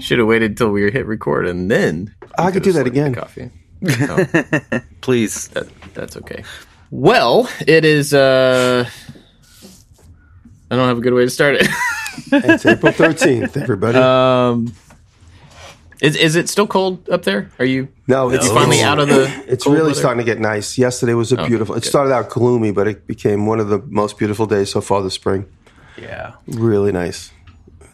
Should have waited till we hit record and then. I could do that again. Coffee. No, Please. that, that's okay. Well, it is. uh I don't have a good way to start it. It's April 13th, everybody. um, is is it still cold up there? Are you? no, it's you finally out of the. It's really weather? starting to get nice. Yesterday was a beautiful. It good. started out gloomy, but it became one of the most beautiful days so far this spring. Yeah. Really nice.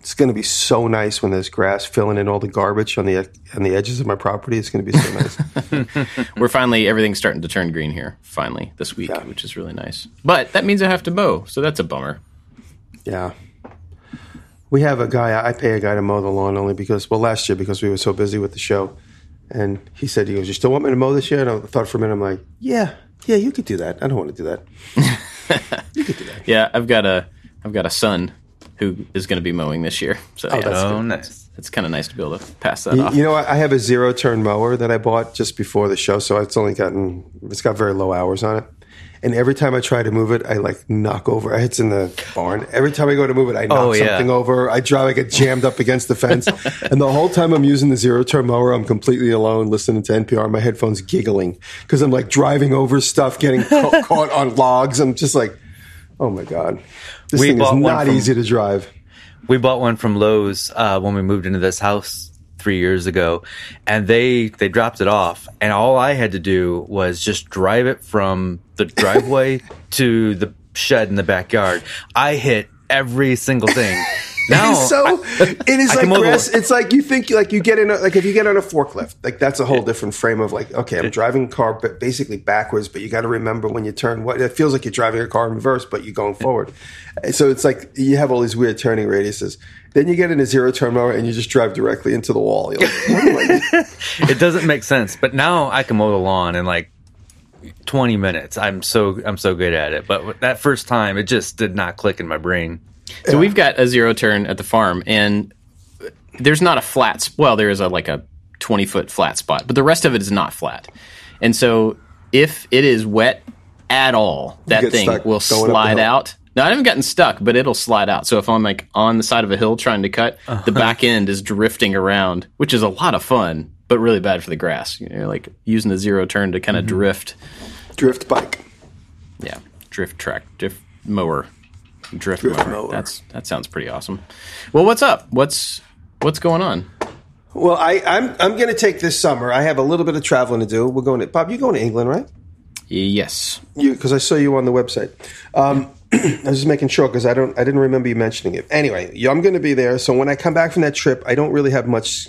It's going to be so nice when there's grass filling in all the garbage on the on the edges of my property. It's going to be so nice. We're finally everything's starting to turn green here. Finally, this week, Yeah. which is really nice. But that means I have to mow, so that's a bummer. yeah. We have a guy. I pay a guy to mow the lawn only because well, last year because we were so busy with the show, and he said he goes, "You still want me to mow this year?" And I thought for a minute, I'm like, "Yeah, yeah, you could do that. I don't want to do that." You could do that." Yeah, I've got a I've got a son who is going to be mowing this year, so oh, yeah, that's Oh, good. nice. it's kind of nice to be able to pass that You, off. you know, what? I have a zero turn mower that I bought just before the show, so it's only gotten it's got very low hours on it. And every time I try to move it, I like knock over. It's in the barn. Every time I go to move it, I knock Oh, yeah. something over. I drive, I get jammed up against the fence. and the whole time I'm using the zero turn mower, I'm completely alone listening to NPR. My headphones giggling because I'm like driving over stuff, getting ca- caught on logs. I'm just like, oh my god, this We thing is not from- easy to drive. We bought one from Lowe's uh, when we moved into this house three years ago, and they they dropped it off, and all I had to do was just drive it from the driveway to the shed in the backyard. I hit every single thing. Now, It's so it is I like grass. It's like you think like you get in a, like if you get on a forklift, like that's a whole different frame of like okay, I'm driving a car but basically backwards, but you got to remember when you turn what it feels like you're driving a car in reverse, but you're going forward. So it's like you have all these weird turning radiuses. Then you get in a zero turn mower and you just drive directly into the wall. Like, what do I do? it doesn't make sense. But now I can mow the lawn in like 20 minutes. I'm so I'm so good at it. But that first time, it just did not click in my brain. So we've got a zero turn at the farm, and there's not a flat. Well, there is a like a 20 foot flat spot, but the rest of it is not flat. And so if it is wet at all, that thing will going up the slide out. No, I haven't gotten stuck, but it'll slide out. So if I'm like on the side of a hill trying to cut, uh-huh. the back end is drifting around, which is a lot of fun, but really bad for the grass. You know, like using the zero turn to kind of mm-hmm. drift. Drift bike. Yeah, drift track, drift mower, drift, Drift mower. mower. That's that sounds pretty awesome. Well, what's up? What's what's going on? Well, I, I'm I'm going to take this summer. I have a little bit of traveling to do. We're going to Bob. You going to England, right? Yes, you because I saw you on the website. Um, I was just making sure because I don't I didn't remember you mentioning it. Anyway, I'm going to be there. So when I come back from that trip, I don't really have much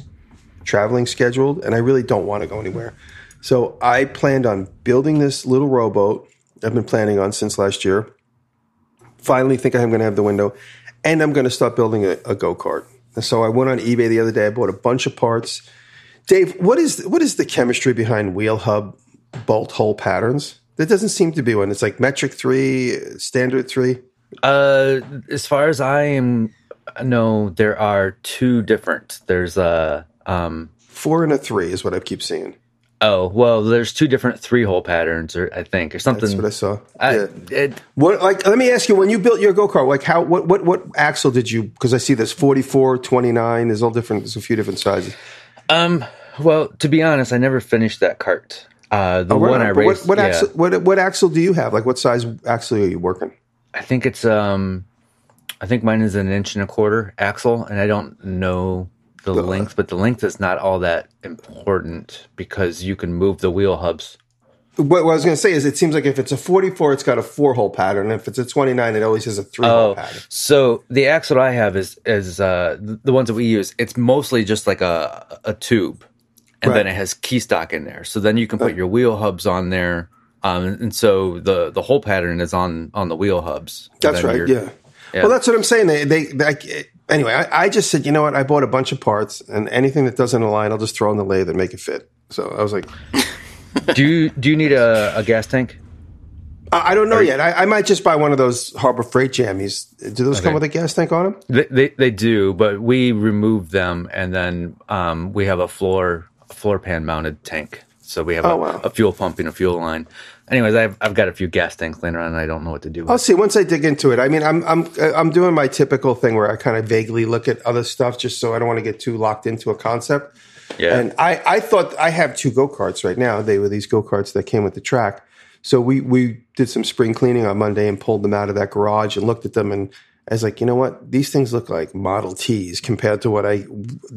traveling scheduled, and I really don't want to go anywhere. So I planned on building this little rowboat. I've been planning on since last year. Finally, think I'm going to have the window, and I'm going to start building a, a go kart. So I went on eBay the other day. I bought a bunch of parts. Dave, what is what is the chemistry behind wheel hub bolt hole patterns? There doesn't seem to be one. It's like metric three, standard three. Uh, as far as I am, no, there are two different. There's a um. Four and a three is what I keep seeing. Oh well, there's two different three hole patterns, or I think, or something. That's what I saw. I- yeah. it, What like let me ask you when you built your go kart, like how what what what axle did you because I see there's 44, 29, there's all different there's a few different sizes. um. Well, to be honest, I never finished that cart. Uh, the one I But what raced. what, yeah, axle what what axle do you have? Like what size axle are you working? I think it's um. I think mine is an inch and a quarter axle, and I don't know the length, but the length is not all that important because you can move the wheel hubs. What, I was going to say is it seems like if it's a 44 it's got a four hole pattern. If it's a 29 it always has a three hole Oh, pattern. so the axle I have is is uh, the ones that we use. It's mostly just like a a tube, and then it has key stock in there. So then you can put your wheel hubs on there, um, and so the the whole pattern is on on the wheel hubs. So That's right. you're- Yeah. Well, that's what I'm saying. They, they, they anyway. I, I just said, you know what? I bought a bunch of parts, and anything that doesn't align, I'll just throw in the lathe and make it fit. So I was like, Do you do you need a, a gas tank? I, I don't know yet. I, I might just buy one of those Harbor Freight jammies. Do those come with a gas tank on them? They, they they do, but we remove them, and then um, we have a floor a floor pan mounted tank. So we have Oh, a, wow. a fuel pumping, a fuel line. Anyways, I've I've got a few gas tanks laying around, and I don't know what to do. With. I'll see once I dig into it. I mean, I'm I'm I'm doing my typical thing where I kind of vaguely look at other stuff, just so I don't want to get too locked into a concept. Yeah. And I I thought I have two go karts right now. They were these go karts that came with the track. So we we did some spring cleaning on Monday and pulled them out of that garage and looked at them and I was like, you know what? These things look like Model Ts compared to what I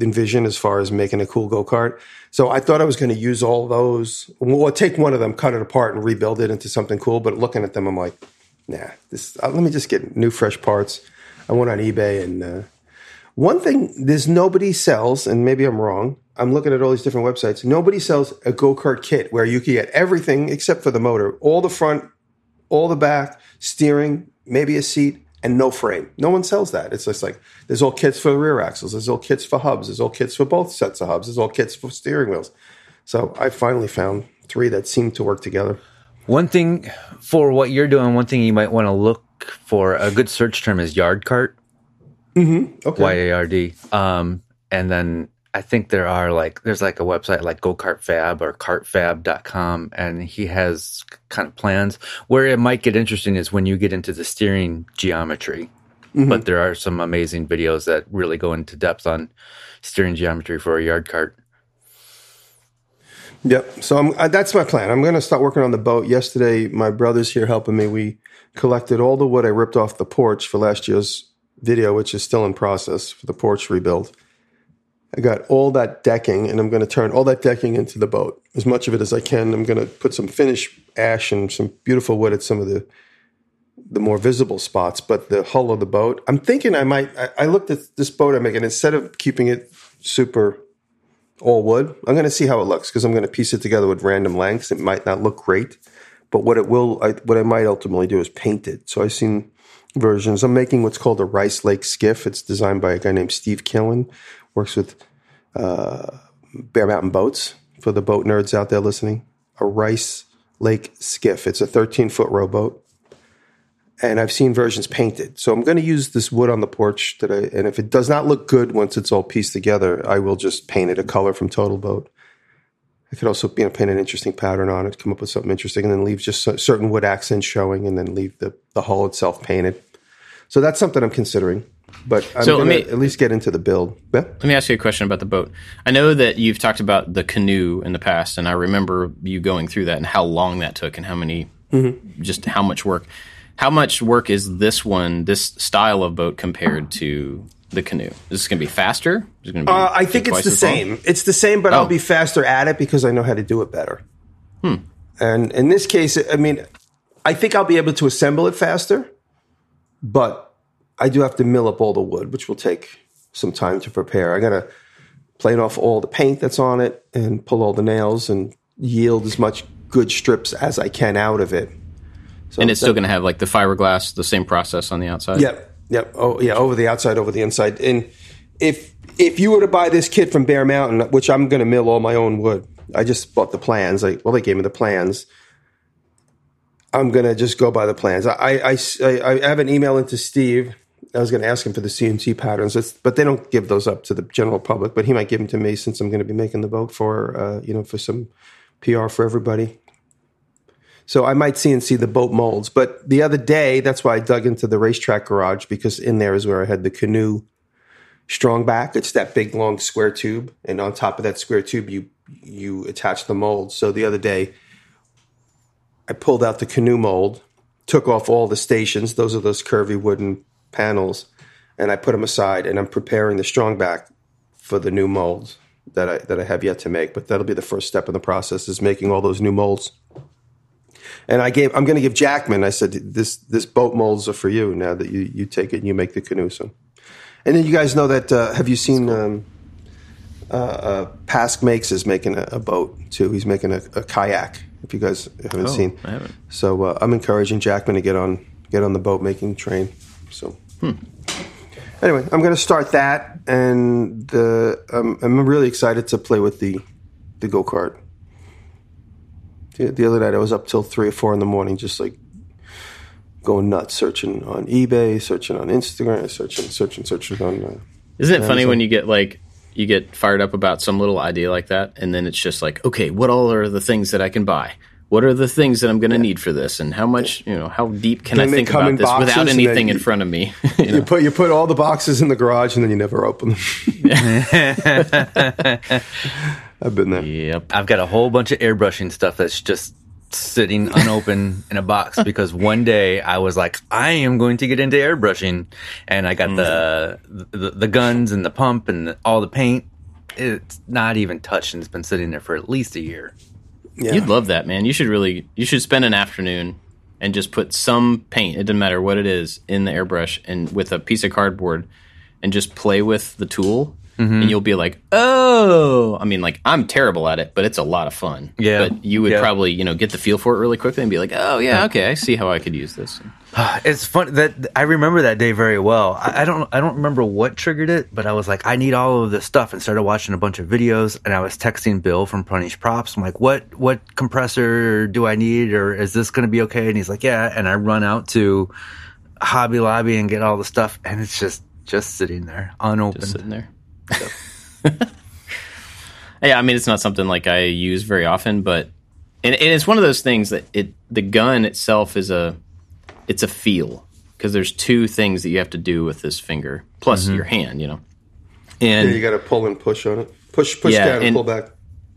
envision as far as making a cool go kart. So I thought I was going to use all those, well, take one of them, cut it apart, and rebuild it into something cool. But looking at them, I'm like, nah, this. Uh, let me just get new, fresh parts. I went on eBay, and uh, one thing there's nobody sells, and maybe I'm wrong. I'm looking at all these different websites. Nobody sells a go kart kit where you can get everything except for the motor, all the front, all the back, steering, maybe a seat, and no frame. No one sells that. It's just like there's all kits for rear axles, there's all kits for hubs, there's all kits for both sets of hubs, there's all kits for steering wheels. So I finally found three that seem to work together. One thing for what you're doing, one thing you might want to look for a good search term is yard cart. Okay. Y A R D. Um, and then I think there are like there's like a website like Go Kart Fab or cartfab.com and he has kind of plans where it might get interesting is when you get into the steering geometry. But there are some amazing videos that really go into depth on steering geometry for a yard cart. Yep. So I'm, uh, that's my plan. I'm going to start working on the boat. Yesterday, my brother's here helping me. We collected all the wood I ripped off the porch for last year's video, which is still in process for the porch rebuild. I got all that decking, and I'm going to turn all that decking into the boat, as much of it as I can. I'm going to put some finish ash and some beautiful wood at some of the the more visible spots, but the hull of the boat. I'm thinking I might. I, I looked at this boat I'm making. Instead of keeping it super all wood. I'm going to see how it looks because I'm going to piece it together with random lengths. It might not look great, but what it will, I, what I might ultimately do is paint it. So I've seen versions. I'm making what's called a Rice Lake skiff. It's designed by a guy named Steve Killing. Works with uh, Bear Mountain Boats for the boat nerds out there listening. A Rice Lake skiff. It's a 13 foot rowboat. And I've seen versions painted. So I'm going to use this wood on the porch today. And if it does not look good once it's all pieced together, I will just paint it a color from Total Boat. I could also you know, paint an interesting pattern on it, come up with something interesting, and then leave just cer- certain wood accents showing, and then leave the, the hull itself painted. So that's something I'm considering. But I'm So let me- at least get into the build. Yeah? Let me ask you a question about the boat. I know that you've talked about the canoe in the past, and I remember you going through that and how long that took and how many, just how much work. How much work is this one, this style of boat compared to the canoe? Is this going to be faster? Is going to be Uh, I think it's the as long? same. It's the same, but Oh. I'll be faster at it because I know how to do it better. And in this case, I mean, I think I'll be able to assemble it faster, but I do have to mill up all the wood, which will take some time to prepare. I got to plane off all the paint that's on it and pull all the nails and yield as much good strips as I can out of it. So And it's still going to have like the fiberglass, the same process on the outside. Yep. Yep. Oh, yeah. Over the outside, over the inside. And if if you were to buy this kit from Bear Mountain, which I'm going to mill all my own wood, I just bought the plans. Like, well, they gave me the plans. I'm going to just go by the plans. I, I, I, I have an email into Steve. I was going to ask him for the CNC patterns, but they don't give those up to the general public. But he might give them to me since I'm going to be making the boat for, uh, you know, for some PR for everybody. So I might CNC the boat molds. But the other day, that's why I dug into the racetrack garage because in there is where I had the canoe strong back. It's that big long square tube, and on top of that square tube, you you attach the mold. So the other day, I pulled out the canoe mold, took off all the stations. Those are those curvy wooden panels, and I put them aside. And I'm preparing the strong back for the new molds that I that I have yet to make. But that'll be the first step in the process is making all those new molds. And I gave I'm going to give Jackman. I said this this boat molds are for you now that you you take it and you make the canoe. So, and then you guys know that uh, have you seen um, uh, uh, Pask makes is making a, a boat too. He's making a, a kayak. If you guys haven't Oh, seen, I haven't. so uh, I'm encouraging Jackman to get on get on the boat making train. So. Anyway, I'm going to start that, and the um, I'm really excited to play with the the go kart. The, the other night, I was up till three or four in the morning, just like going nuts, searching on eBay, searching on Instagram, searching, searching, searching on. Uh, Isn't it funny when you get like you get fired up about some little idea like that, and then it's just like, okay, what all are the things that I can buy? What are the things that I'm going to need for this, and how much, you know, how deep can Then I think about this without and then anything in front of me? you know? You put you put all the boxes in the garage and then you never open them. I've been there. Yep. I've got a whole bunch of airbrushing stuff that's just sitting unopened in a box because one day I was like, I am going to get into airbrushing, and I got mm. the, the the guns and the pump and the, all the paint. It's not even touched, and it's been sitting there for at least a year. Yeah. You'd love that, man. You should really, you should spend an afternoon and just put some paint. It doesn't matter what it is in the airbrush and with a piece of cardboard, and just play with the tool. Mm-hmm. And you'll be like, oh, I mean, like I'm terrible at it, but it's a lot of fun. Yeah. But you would Yeah. probably, you know, get the feel for it really quickly and be like, oh yeah, okay, I see how I could use this. It's fun that I remember that day very well. I, I don't I don't remember what triggered it, but I was like, I need all of this stuff, and started watching a bunch of videos. And I was texting Bill from Punished Props. I'm like, what what compressor do I need, or is this going to be okay? And he's like, yeah. And I run out to Hobby Lobby and get all the stuff, and it's just just sitting there unopened. Just sitting there. yeah, I mean, it's not something like I use very often, but and, and it's one of those things that it the gun itself is a it's a feel because there's two things that you have to do with this finger plus Mm-hmm. your hand, you know. Yeah, And you got to pull and push on it. Push push Yeah, down and, and- pull back.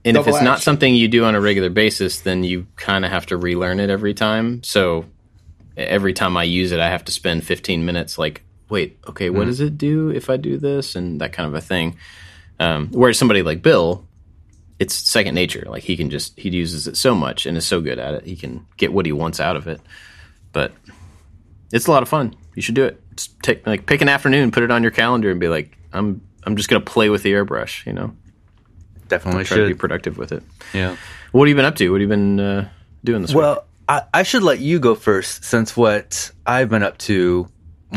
and if double it's not something you do on a regular basis, then you kind of have to relearn it every time. So every time I use it, I have to spend 15 minutes like, wait, okay, what does it do if I do this and that kind of a thing. Um, whereas somebody like Bill, it's second nature. Like he can just he uses it so much and is so good at it, he can get what he wants out of it. But it's a lot of fun. You should do it. Just take like pick an afternoon, put it on your calendar, and be like, I'm I'm just gonna play with the airbrush. You know, Definitely try to be productive with it. Yeah. What have you been up to? What have you been uh, doing this week? Well, I, I should let you go first, since what I've been up to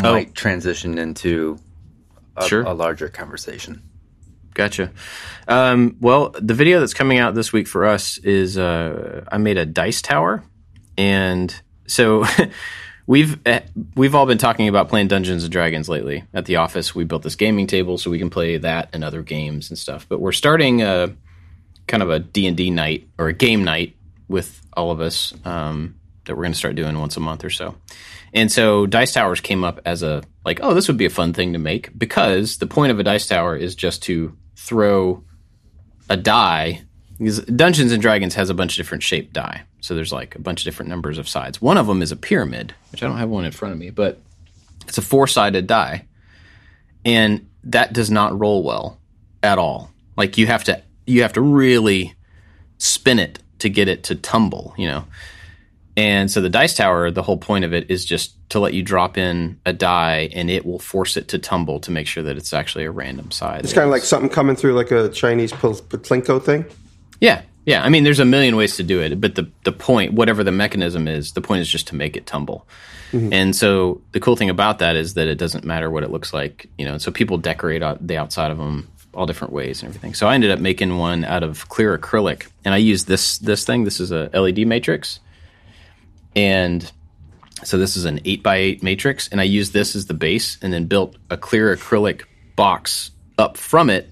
might transition into a, Sure. a larger conversation. Gotcha. Um, well, the video that's coming out this week for us is uh, I made a dice tower, and so we've uh, we've all been talking about playing Dungeons and Dragons lately at the office. We built this gaming table so we can play that and other games and stuff. But we're starting a kind of a D and D night or a game night with all of us um, that we're going to start doing once a month or so. And so dice towers came up as a like, oh, this would be a fun thing to make because the point of a dice tower is just to throw a die. Because Dungeons and Dragons has a bunch of different shaped die, so there's like a bunch of different numbers of sides. One of them is a pyramid, which I don't have one in front of me, but it's a four sided die, and that does not roll well at all. Like you have to you have to really spin it to get it to tumble, you know. And so the dice tower, the whole point of it is just to let you drop in a die and it will force it to tumble to make sure that it's actually a random side. It's kind of like something coming through like a Chinese pl- plinko thing. Yeah. Yeah. I mean, there's a million ways to do it, but the, the point, whatever the mechanism is, the point is just to make it tumble. Mm-hmm. And so the cool thing about that is that it doesn't matter what it looks like, you know. So people decorate the outside of them all different ways and everything. So I ended up making one out of clear acrylic, and I used this this thing. This is a LED matrix, and so this is an eight by eight matrix, and I used this as the base, and then built a clear acrylic box up from it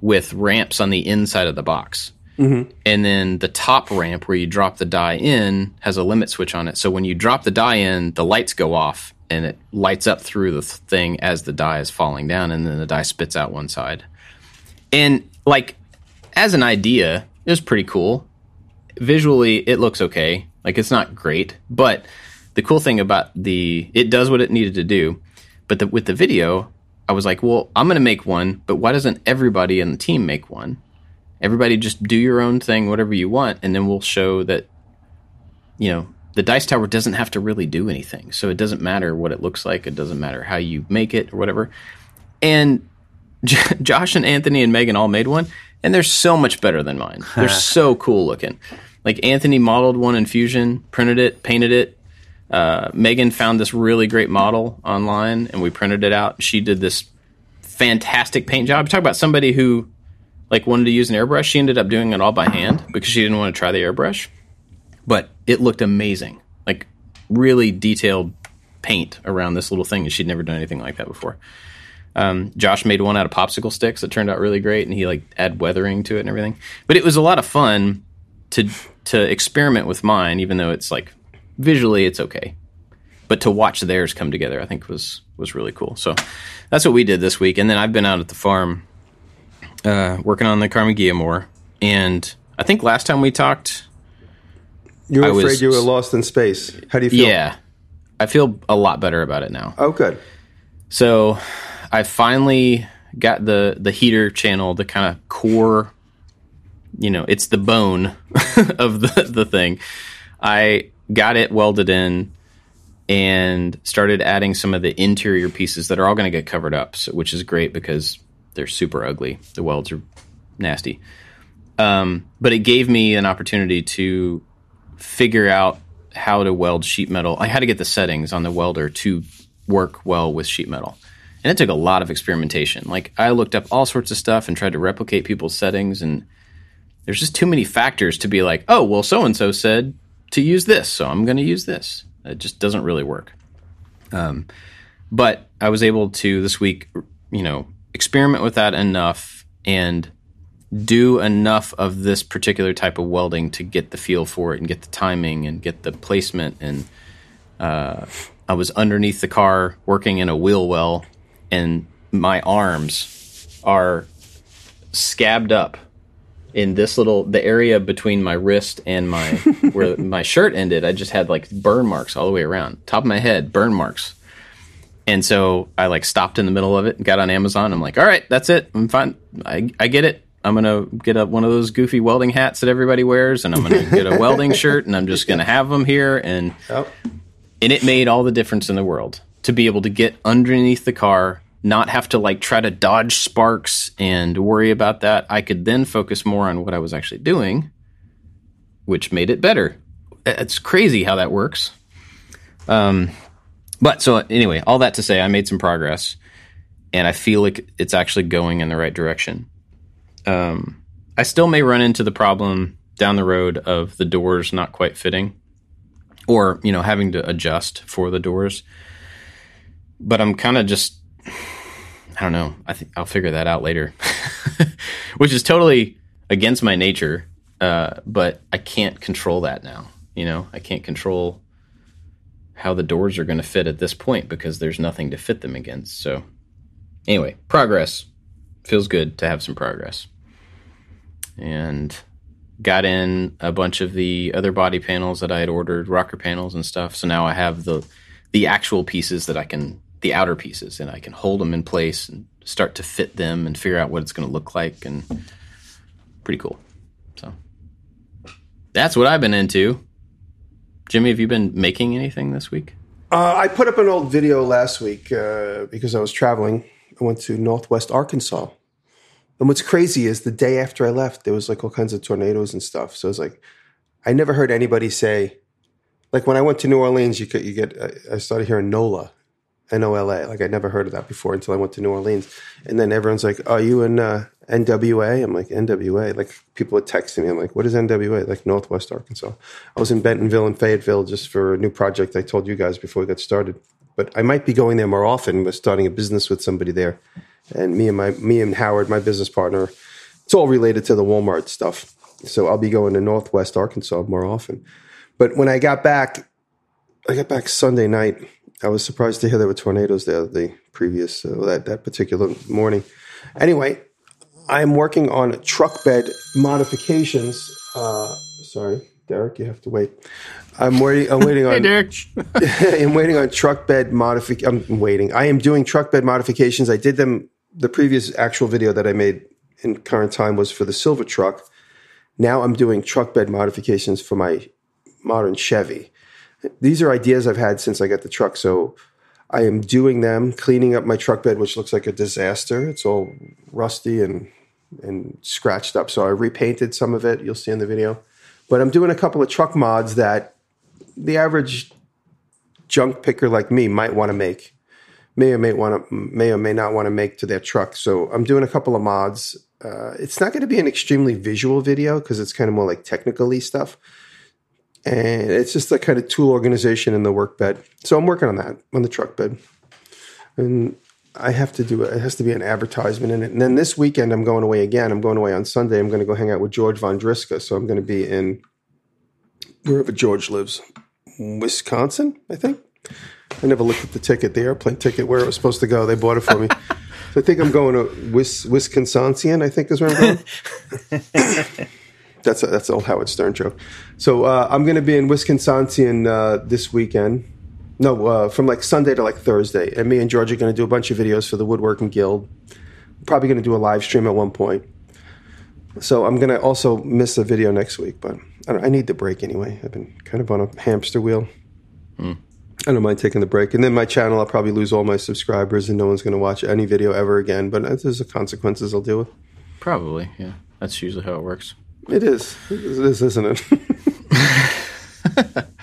with ramps on the inside of the box. Mm-hmm. And then the top ramp where you drop the die in has a limit switch on it. So when you drop the die in, the lights go off and it lights up through the thing as the die is falling down, and then the die spits out one side. And like as an idea, it was pretty cool. Visually, it looks okay. Like it's not great, but the cool thing about the it does what it needed to do. But the, with the video, I was like, well, I'm going to make one, but why doesn't everybody in the team make one? Everybody just do your own thing, whatever you want, and then we'll show that you know the dice tower doesn't have to really do anything. So it doesn't matter what it looks like. It doesn't matter how you make it or whatever. And J- Josh and Anthony and Megan all made one, and they're so much better than mine. They're so cool looking. Like Anthony modeled one in Fusion, printed it, painted it. Uh, Megan found this really great model online, and we printed it out. She did this fantastic paint job. Talk about somebody who like wanted to use an airbrush. She ended up doing it all by hand because she didn't want to try the airbrush. But it looked amazing. Like really detailed paint around this little thing, and she'd never done anything like that before. Um, Josh made one out of popsicle sticks that turned out really great, and he like add weathering to it and everything. But it was a lot of fun to to experiment with mine, even though it's like visually it's okay. But to watch theirs come together, I think was was really cool. So that's what we did this week. And then I've been out at the farm uh, working on the Karmann Ghia more. And I think last time we talked, You were I afraid was- you were lost in space. How do you feel? yeah, I feel a lot better about it now. Oh, good. So I finally got the the heater channel, the kind of core. You know, it's the bone of the the thing. I got it welded in and started adding some of the interior pieces that are all going to get covered up, so, which is great because they're super ugly. The welds are nasty. Um, but it gave me an opportunity to figure out how to weld sheet metal. I had to get the settings on the welder to work well with sheet metal. And it took a lot of experimentation. Like I looked up all sorts of stuff and tried to replicate people's settings and there's just too many factors to be like, "Oh, well so and so said to use this, so I'm going to use this." It just doesn't really work. Um, but I was able to this week, you know, experiment with that enough and do enough of this particular type of welding to get the feel for it and get the timing and get the placement and uh, I was underneath the car working in a wheel well and my arms are scabbed up in this little the area between my wrist and my where my shirt ended I just had like burn marks all the way around top of my head burn marks and so I like stopped in the middle of it and got on Amazon. I'm like, all right, that's it. I'm fine. I, I get it. I'm gonna get a, one of those goofy welding hats that everybody wears, and I'm gonna get a welding shirt, and I'm just gonna have them here. And Yep. and it made all the difference in the world to be able to get underneath the car, not have to like try to dodge sparks and worry about that. I could then focus more on what I was actually doing, which made it better. It's crazy how that works. Um, but so anyway, all that to say, I made some progress, and I feel like it's actually going in the right direction. Um, I still may run into the problem down the road of the doors not quite fitting, or you know having to adjust for the doors. But I'm kind of just, I don't know. I think I'll figure that out later, which is totally against my nature. Uh, but I can't control that now. You know, I can't control how the doors are going to fit at this point because there's nothing to fit them against. So, anyway, progress feels good to have some progress. And got in a bunch of the other body panels that I had ordered, rocker panels and stuff. So now I have the the actual pieces that I can the outer pieces and I can hold them in place and start to fit them and figure out what it's going to look like and pretty cool. So that's what I've been into. Jimmy, have you been making anything this week? Uh, I put up an old video last week uh, because I was traveling. I went to Northwest Arkansas. And what's crazy is the day after I left, there was like all kinds of tornadoes and stuff. So it's like, I never heard anybody say, like when I went to New Orleans, you could, you get, I- I started hearing NOLA, N O L A. Like I never heard of that before until I went to New Orleans. And then everyone's like, Are you in uh, NWA? I'm like, NWA? Like people are texting me. I'm like, What is NWA? Like Northwest Arkansas. I was in Bentonville and Fayetteville just for a new project I told you guys before we got started. But I might be going there more often. We're starting a business with somebody there. And me and my me and Howard, my business partner, it's all related to the Walmart stuff. So I'll be going to Northwest Arkansas more often. But when I got back, I got back Sunday night. I was surprised to hear there were tornadoes there the previous uh, that that particular morning. Anyway, I am working on truck bed modifications. Uh, sorry, Derek, you have to wait. I'm waiting. I'm waiting on. Derek. I'm waiting on truck bed modific. I'm waiting. I am doing truck bed modifications. I did them. The previous actual video that I made in current time was for the silver truck. Now I'm doing truck bed modifications for my modern Chevy. These are ideas I've had since I got the truck. So I am doing them, cleaning up my truck bed, which looks like a disaster. It's all rusty and and scratched up. So I repainted some of it. You'll see in the video. But I'm doing a couple of truck mods that the average junk picker like me might want to make, may or may want to, may or may not want to make to their truck. So I'm doing a couple of mods. Uh, it's not going to be an extremely visual video because it's kind of more like technically stuff, and it's just a kind of tool organization in the work bed. So I'm working on that on the truck bed, and I have to do it. It has to be an advertisement in it. And then this weekend, I'm going away again. I'm going away on Sunday. I'm going to go hang out with George Vondriska. So I'm going to be in wherever George lives, Wisconsin, I think. I never looked at the ticket, the airplane ticket, where it was supposed to go. They bought it for me. so I think I'm going to Wis- Wisconsin. I think is where I'm going. that's a, that's old Howard Stern joke. So uh, I'm going to be in Wisconsin uh, this weekend. No, uh, from like Sunday to like Thursday. And me and George are going to do a bunch of videos for the Woodworking Guild. Probably going to do a live stream at one point. So I'm going to also miss a video next week, but I, don't, I need the break anyway. I've been kind of on a hamster wheel. I don't mind taking the break. And then my channel, I'll probably lose all my subscribers and no one's going to watch any video ever again. But there's the consequences I'll deal with. Probably, yeah. That's usually how it works. It is. It is, isn't it?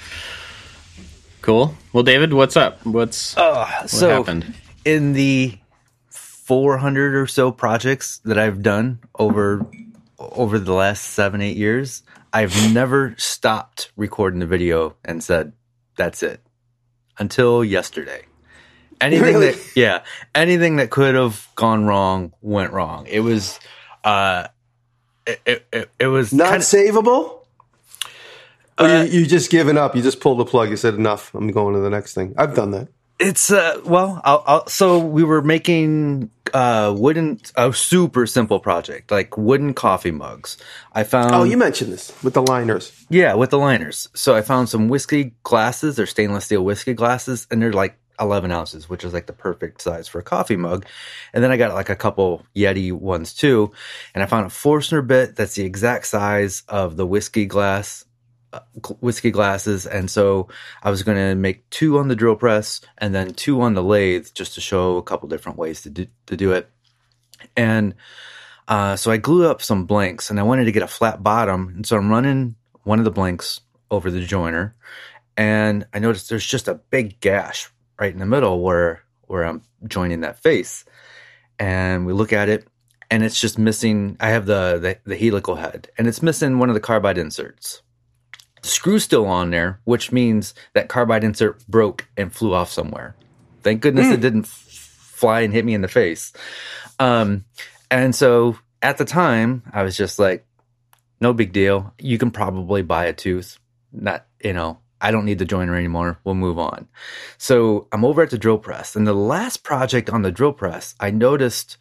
Cool. Well, David, what's up? What's what so happened? in the 400 or so projects that I've done over over the last seven eight years, I've never stopped recording the video and said that's it until yesterday. Anything Really? that yeah, anything that could have gone wrong went wrong. It was uh it it, it, it was Not kinda- savable? Uh, you, you just given up. You just pulled the plug. You said, enough. I'm going to the next thing. I've done that. It's uh well, I'll, I'll, so we were making uh wooden a super simple project like wooden coffee mugs. I found Oh, you mentioned this with the liners. yeah with the liners. So I found some whiskey glasses. They're stainless steel whiskey glasses, and they're like 11 ounces, which is like the perfect size for a coffee mug. And then I got like a couple Yeti ones too, and I found a Forstner bit that's the exact size of the whiskey glass uh, whiskey glasses. And so i was going to make two on the drill press and then two on the lathe just to show a couple different ways to do, to do it. And uh, so i glue up some blanks and i wanted to get a flat bottom. And so i'm running one of the blanks over the joiner and i noticed there's just a big gash right in the middle where where i'm joining that face and we look at it and it's just missing i have the the, the helical head and it's missing one of the carbide inserts the screw's still on there, which means that carbide insert broke and flew off somewhere. Thank goodness it didn't f- fly and hit me in the face. Um, and so at the time, I was just like, no big deal. You can probably buy a tooth. Not, you know, I don't need the joiner anymore. We'll move on. So I'm over at the drill press. And the last project on the drill press, I noticed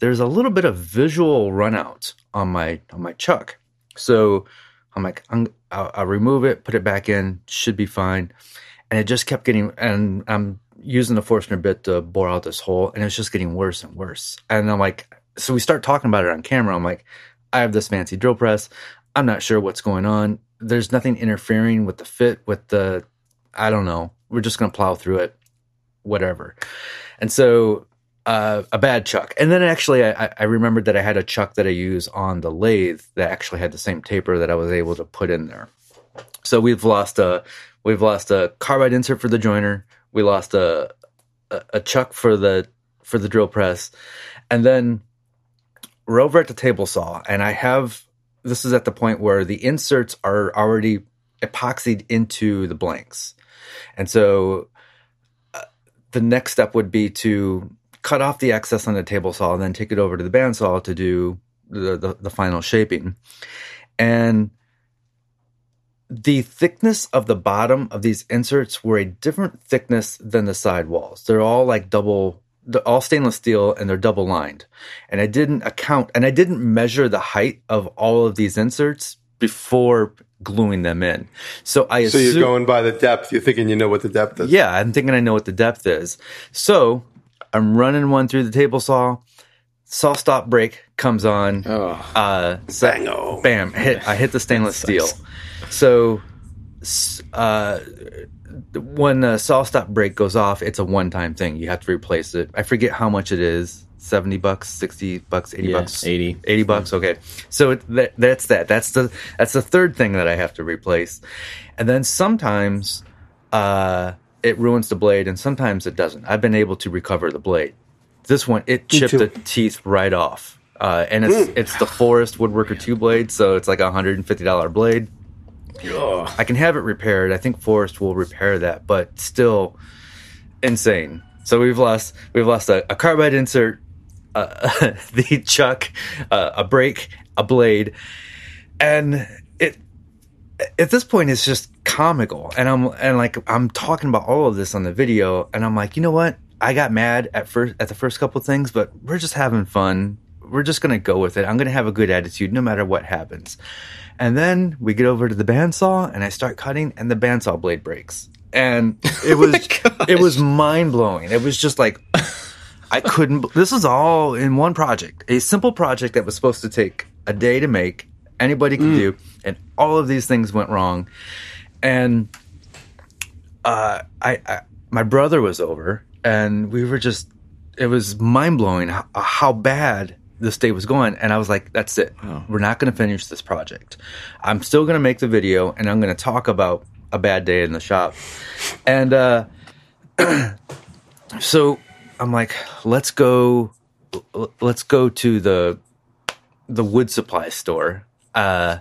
there's a little bit of visual runout on my on my chuck. So I'm like, I'm, I'll, I'll remove it, put it back in, should be fine. And it just kept getting, and I'm using the Forstner bit to bore out this hole, and it's just getting worse and worse. And I'm like, so we start talking about it on camera. I'm like, I have this fancy drill press. I'm not sure what's going on. There's nothing interfering with the fit, with the, I don't know. We're just going to plow through it, whatever. And so uh, a bad chuck. And then actually, I, I remembered that I had a chuck that I use on the lathe that actually had the same taper that I was able to put in there. So we've lost a we've lost a carbide insert for the joiner. We lost a a, a chuck for the for the drill press, and then we're over at the table saw, and I have this is at the point where the inserts are already epoxied into the blanks, and so uh, the next step would be to cut off the excess on the table saw and then take it over to the bandsaw to do the, the, the final shaping. And the thickness of the bottom of these inserts were a different thickness than the side walls. They're all like double, they're all stainless steel and they're double lined. And I didn't account and I didn't measure the height of all of these inserts before gluing them in. So I So you're going by the depth. You're thinking you know what the depth is. yeah, I'm thinking I know what the depth is. So I'm running one through the table saw. SawStop brake comes on. Oh, Uh, so- Bango. Bam! Hit. I hit the stainless steel. So, uh, when the SawStop brake goes off, it's a one time thing. You have to replace it. I forget how much it is. Seventy bucks, sixty bucks, eighty Yeah, bucks, 80. 80 bucks. Okay, so it, that, that's that. That's the that's the third thing that I have to replace, and then sometimes uh, it ruins the blade, and sometimes it doesn't. I've been able to recover the blade. This one it chipped the teeth right off, uh, and it's it's the Forrest Woodworker two blade, so it's like a hundred and blade. I can have it repaired. I think Forrest will repair that, but still insane. So we've lost we've lost a, a carbide insert, uh, the chuck, uh, a brake, a blade, and it at this point it's just comical. And I'm and like I'm talking about all of this on the video, and I'm like, you know what? I got mad at first at the first couple things, but we're just having fun. We're just gonna go with it. I'm gonna have a good attitude no matter what happens. And then we get over to the bandsaw, and I start cutting, and the bandsaw blade breaks, and it was it was mind blowing. It was just like I couldn't. This is all in one project, a simple project that was supposed to take a day to make, anybody could do, and all of these things went wrong. And uh, I, I, my brother was over, and we were just. It was mind blowing how, how bad this day was going, and I was like, "That's it. We're not going to finish this project. I'm still going to make the video, and I'm going to talk about a bad day in the shop." And uh, so I'm like, let's go, let's go to the the wood supply store. Uh,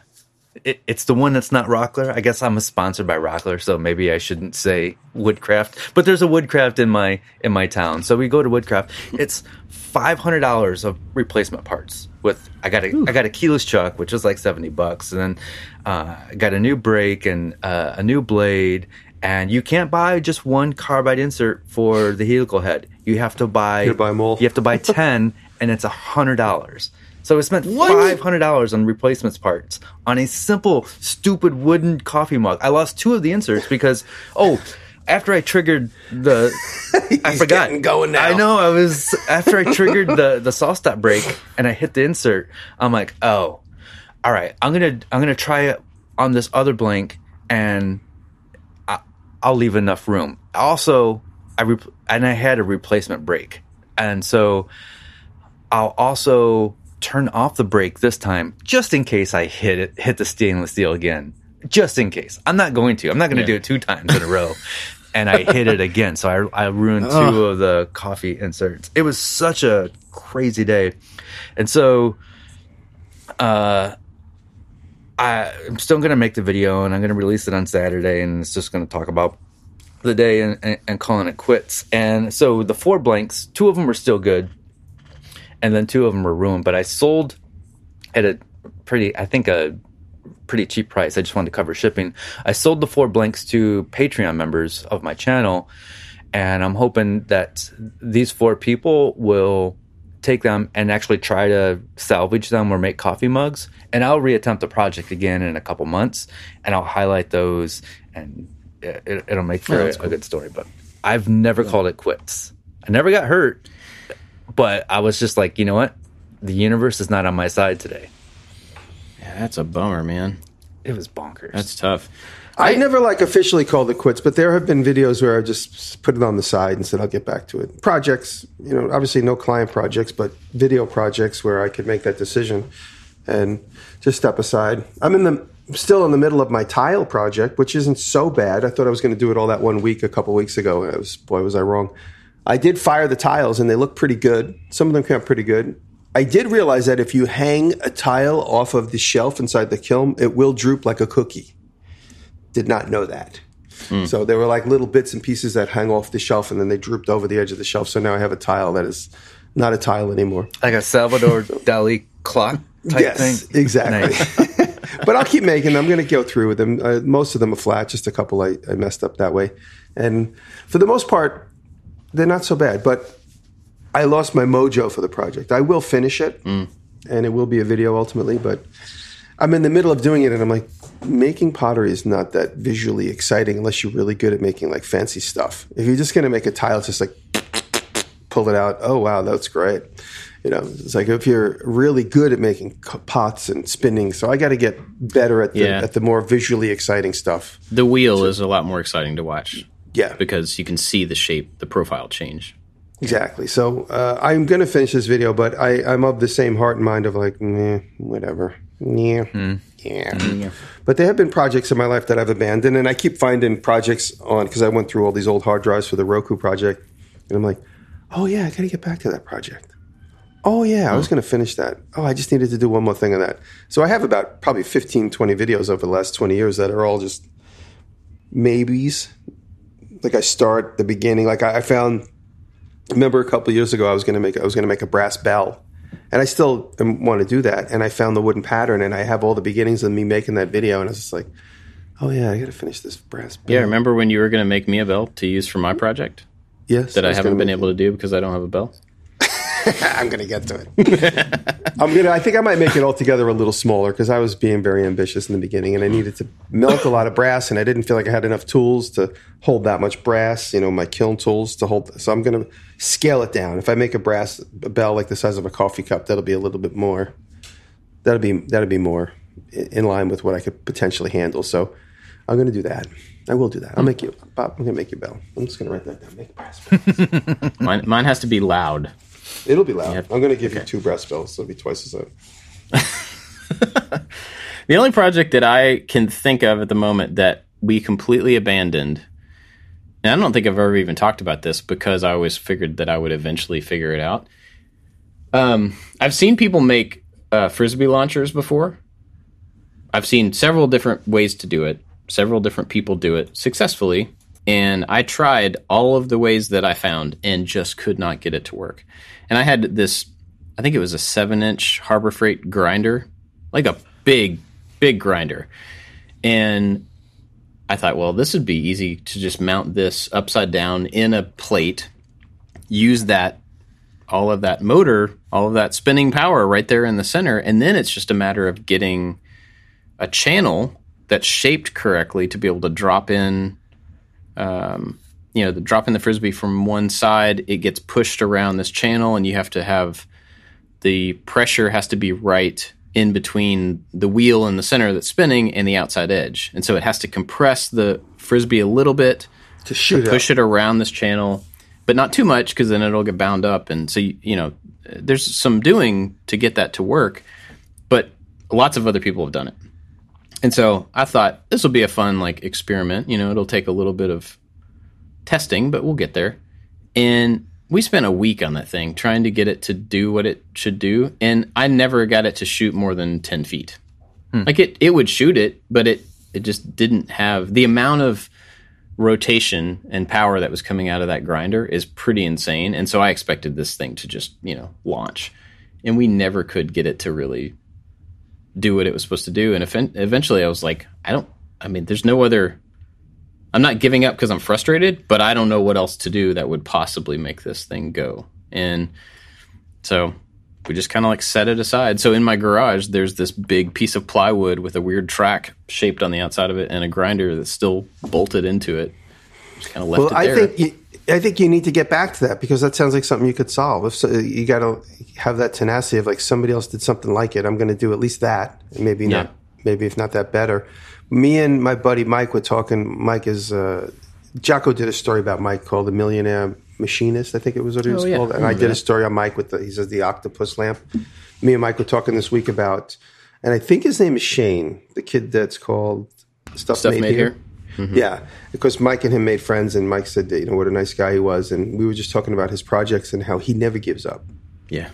it, it's the one that's not Rockler. I guess I'm a sponsored by Rockler, so maybe I shouldn't say Woodcraft. But there's a Woodcraft in my in my town, so we go to Woodcraft. It's five hundred dollars of replacement parts. With I got a I got a keyless chuck, which is like seventy bucks, and then uh, I got a new brake and uh, a new blade. And you can't buy just one carbide insert for the helical head. You have to buy. You buy all. You have to buy ten, and it's a hundred dollars. So I spent five hundred dollars on replacements parts on a simple, stupid wooden coffee mug. I lost two of the inserts because oh, after I triggered the, I forgot. getting going now. I know I was after I triggered the the SawStop brake and I hit the insert. I'm like, oh, all right. I'm gonna I'm gonna try it on this other blank and I, I'll leave enough room. Also, I re- and I had a replacement brake, and so I'll also turn off the brake this time just in case I hit it hit the stainless steel again. Just in case. I'm not going to. I'm not going to do it two times in a row. And I hit it again, so I, I ruined two of the coffee inserts. It was such a crazy day, and so uh, I, I'm still going to make the video, and I'm going to release it on Saturday, and it's just going to talk about the day and, and, and calling it quits. And so the four blanks, two of them are still good, and then two of them were ruined. But I sold at a pretty, I think a pretty cheap price. I just wanted to cover shipping. I sold the four blanks to Patreon members of my channel, and I'm hoping that these four people will take them and actually try to salvage them or make coffee mugs. And I'll reattempt the project again in a couple months, and I'll highlight those, and it, it'll make oh, for a, a good story. But I've never called it quits. I never got hurt, but I was just like, you know what? The universe is not on my side today. Yeah, that's a bummer, man. It was bonkers. That's tough. I never like officially called it quits, but there have been videos where I just put it on the side and said I'll get back to it. Projects, you know, obviously no client projects, but video projects where I could make that decision and just step aside. I'm in the still in the middle of my tile project, which isn't so bad. I thought I was going to do it all that one week a couple weeks ago. I was boy was I wrong. I did fire the tiles and they look pretty good. Some of them came out pretty good. I did realize that if you hang a tile off of the shelf inside the kiln, it will droop like a cookie did not know that. So there were like little bits and pieces that hung off the shelf and then they drooped over the edge of the shelf. So now I have a tile that is not a tile anymore. like a Salvador Dali clock type yes, thing. exactly. Nice. but I'll keep making them. I'm going to go through with them. Uh, most of them are flat, just a couple I, I messed up that way. And for the most part, they're not so bad. But I lost my mojo for the project. I will finish it mm. and it will be a video ultimately, but I'm in the middle of doing it and I'm like, making pottery is not that visually exciting unless you're really good at making like fancy stuff. If you're just going to make a tile, it's just like pull it out. Oh, wow, that's great. You know, it's like if you're really good at making pots and spinning. So I got to get better at the, Yeah. at the more visually exciting stuff. The wheel is a lot more exciting to watch Yeah, because you can see the shape, the profile change. exactly. So uh, I'm going to finish this video, but I, I'm of the same heart and mind of like, meh, whatever. Hmm. Yeah. Hmm, yeah. But there have been projects in my life that I've abandoned, and I keep finding projects on because I went through all these old hard drives for the Roku project, and I'm like, oh yeah, I got to get back to that project. Oh yeah, I was hmm. going to finish that. Oh, I just needed to do one more thing on that. So I have about probably 15, 20 videos over the last 20 years that are all just maybes. Like I start the beginning. Like I, I found remember a couple years ago I was going to make I was going to make a brass bell, and I still want to do that. And I found the wooden pattern, and I have all the beginnings of me making that video, and I was just like, oh yeah, I got to finish this brass. bell. Yeah, remember when you were going to make me a bell to use for my project yes, that I, was haven't been able to do because I don't have a bell? I'm gonna get to it. I'm gonna. I think I might make it altogether a little smaller because I was being very ambitious in the beginning, and I needed to melt a lot of brass, and I didn't feel like I had enough tools to hold that much brass. You know, my kiln tools to hold. So I'm gonna scale it down. If I make a brass bell like the size of a coffee cup, that'll be a little bit more. That'll be that'll be more in line with what I could potentially handle. So I'm gonna do that. I will do that. I'll make you, Bob. I'm gonna make you bell. I'm just gonna write that down. Make a brass bell. Mine, mine has to be loud. It'll be loud. have- I'm gonna give you two brass bells. So it'll be twice as loud. The only project that I can think of at the moment that we completely abandoned, and I don't think I've ever even talked about this because I always figured that I would eventually figure it out. Um, I've seen people make uh, frisbee launchers before. I've seen several different ways to do it. Several different people do it successfully, and I tried all of the ways that I found and just could not get it to work. And I had this, I think it was a seven-inch Harbor Freight grinder, like a big, big grinder, and I thought, well, this would be easy to just mount this upside down in a plate, use that all of that motor, all of that spinning power right there in the center, and then it's just a matter of getting a channel that's shaped correctly to be able to drop in um, you know, the drop in the frisbee from one side, it gets pushed around this channel, and you have to have the pressure has to be right in between the wheel in the center that's spinning and the outside edge, and so it has to compress the frisbee a little bit To shoot to push it around this channel, but not too much because then it'll get bound up. And so, you, you know, there's some doing to get that to work, but lots of other people have done it. And so I thought this will be a fun like experiment. You know, it'll take a little bit of testing, but we'll get there. And we spent a week on that thing trying to get it to do what it should do, and I never got it to shoot more than ten feet. Hmm. Like it, it would shoot it, but it it just didn't have the amount of rotation and power that was coming out of that grinder is pretty insane. And so I expected this thing to just, you know, launch. And we never could get it to really do what it was supposed to do. And eventually I was like, I don't, I mean, there's no other, I'm not giving up because I'm frustrated, but I don't know what else to do that would possibly make this thing go. And so we just kind of like set it aside. So in my garage, there's this big piece of plywood with a weird track shaped on the outside of it and a grinder that's still bolted into it. Just kind of left Well, it I think you, I think you need to get back to that because that sounds like something you could solve. If so, you got to have that tenacity of like somebody else did something like it, I'm going to do at least that, and maybe Yeah. not, maybe if not that better. Me and my buddy Mike were talking. Mike is uh, Jocko did a story about Mike called the Millionaire Machinist. I think it was what it was Oh, yeah. called, and I did a story on Mike with the he says the octopus lamp. Me and Mike were talking this week about, and I think his name is Shane, the kid that's called Stuff, Stuff Made, Made Here. Here? Yeah, because Mike and him made friends, and Mike said, that, you know, what a nice guy he was, and we were just talking about his projects and how he never gives up. yeah.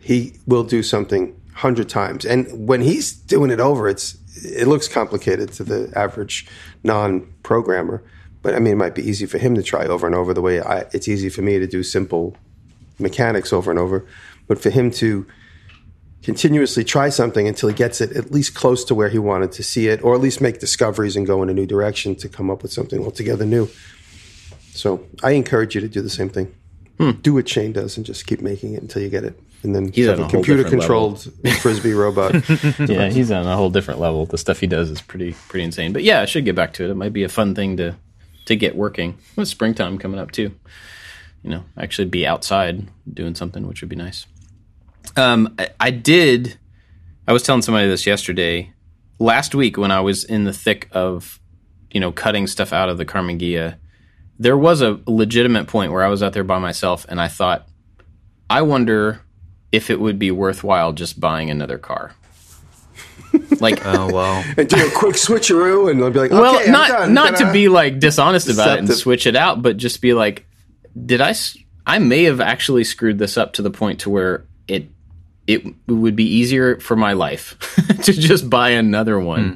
He will do something hundred times, and when he's doing it over, it's it looks complicated to the average non-programmer. But I mean, it might be easy for him to try over and over the way I, it's easy for me to do simple mechanics over and over. But for him to continuously try something until he gets it at least close to where he wanted to see it, or at least make discoveries and go in a new direction to come up with something altogether new. So I encourage you to do the same thing. Hmm. Do what Shane does and just keep making it until you get it. And then He's on a computer controlled frisbee robot. yeah, he's on a whole different level. The stuff he does is pretty pretty insane. But yeah, I should get back to it. It might be a fun thing to to get working. With springtime coming up too, you know, actually be outside doing something, which would be nice. Um, I, I did. I was telling somebody this yesterday. Last week, when I was in the thick of, you know, cutting stuff out of the Karmann Ghia, there was a legitimate point where I was out there by myself, and I thought, I wonder if it would be worthwhile just buying another car. like, Oh well. and do a quick switcheroo and I'll be like, okay, well, I'm not done. not to Ta-da. be like dishonest about it and Deceptive. switch it out, but just be like, did I? I may have actually screwed this up to the point to where it it would be easier for my life to just buy another one hmm.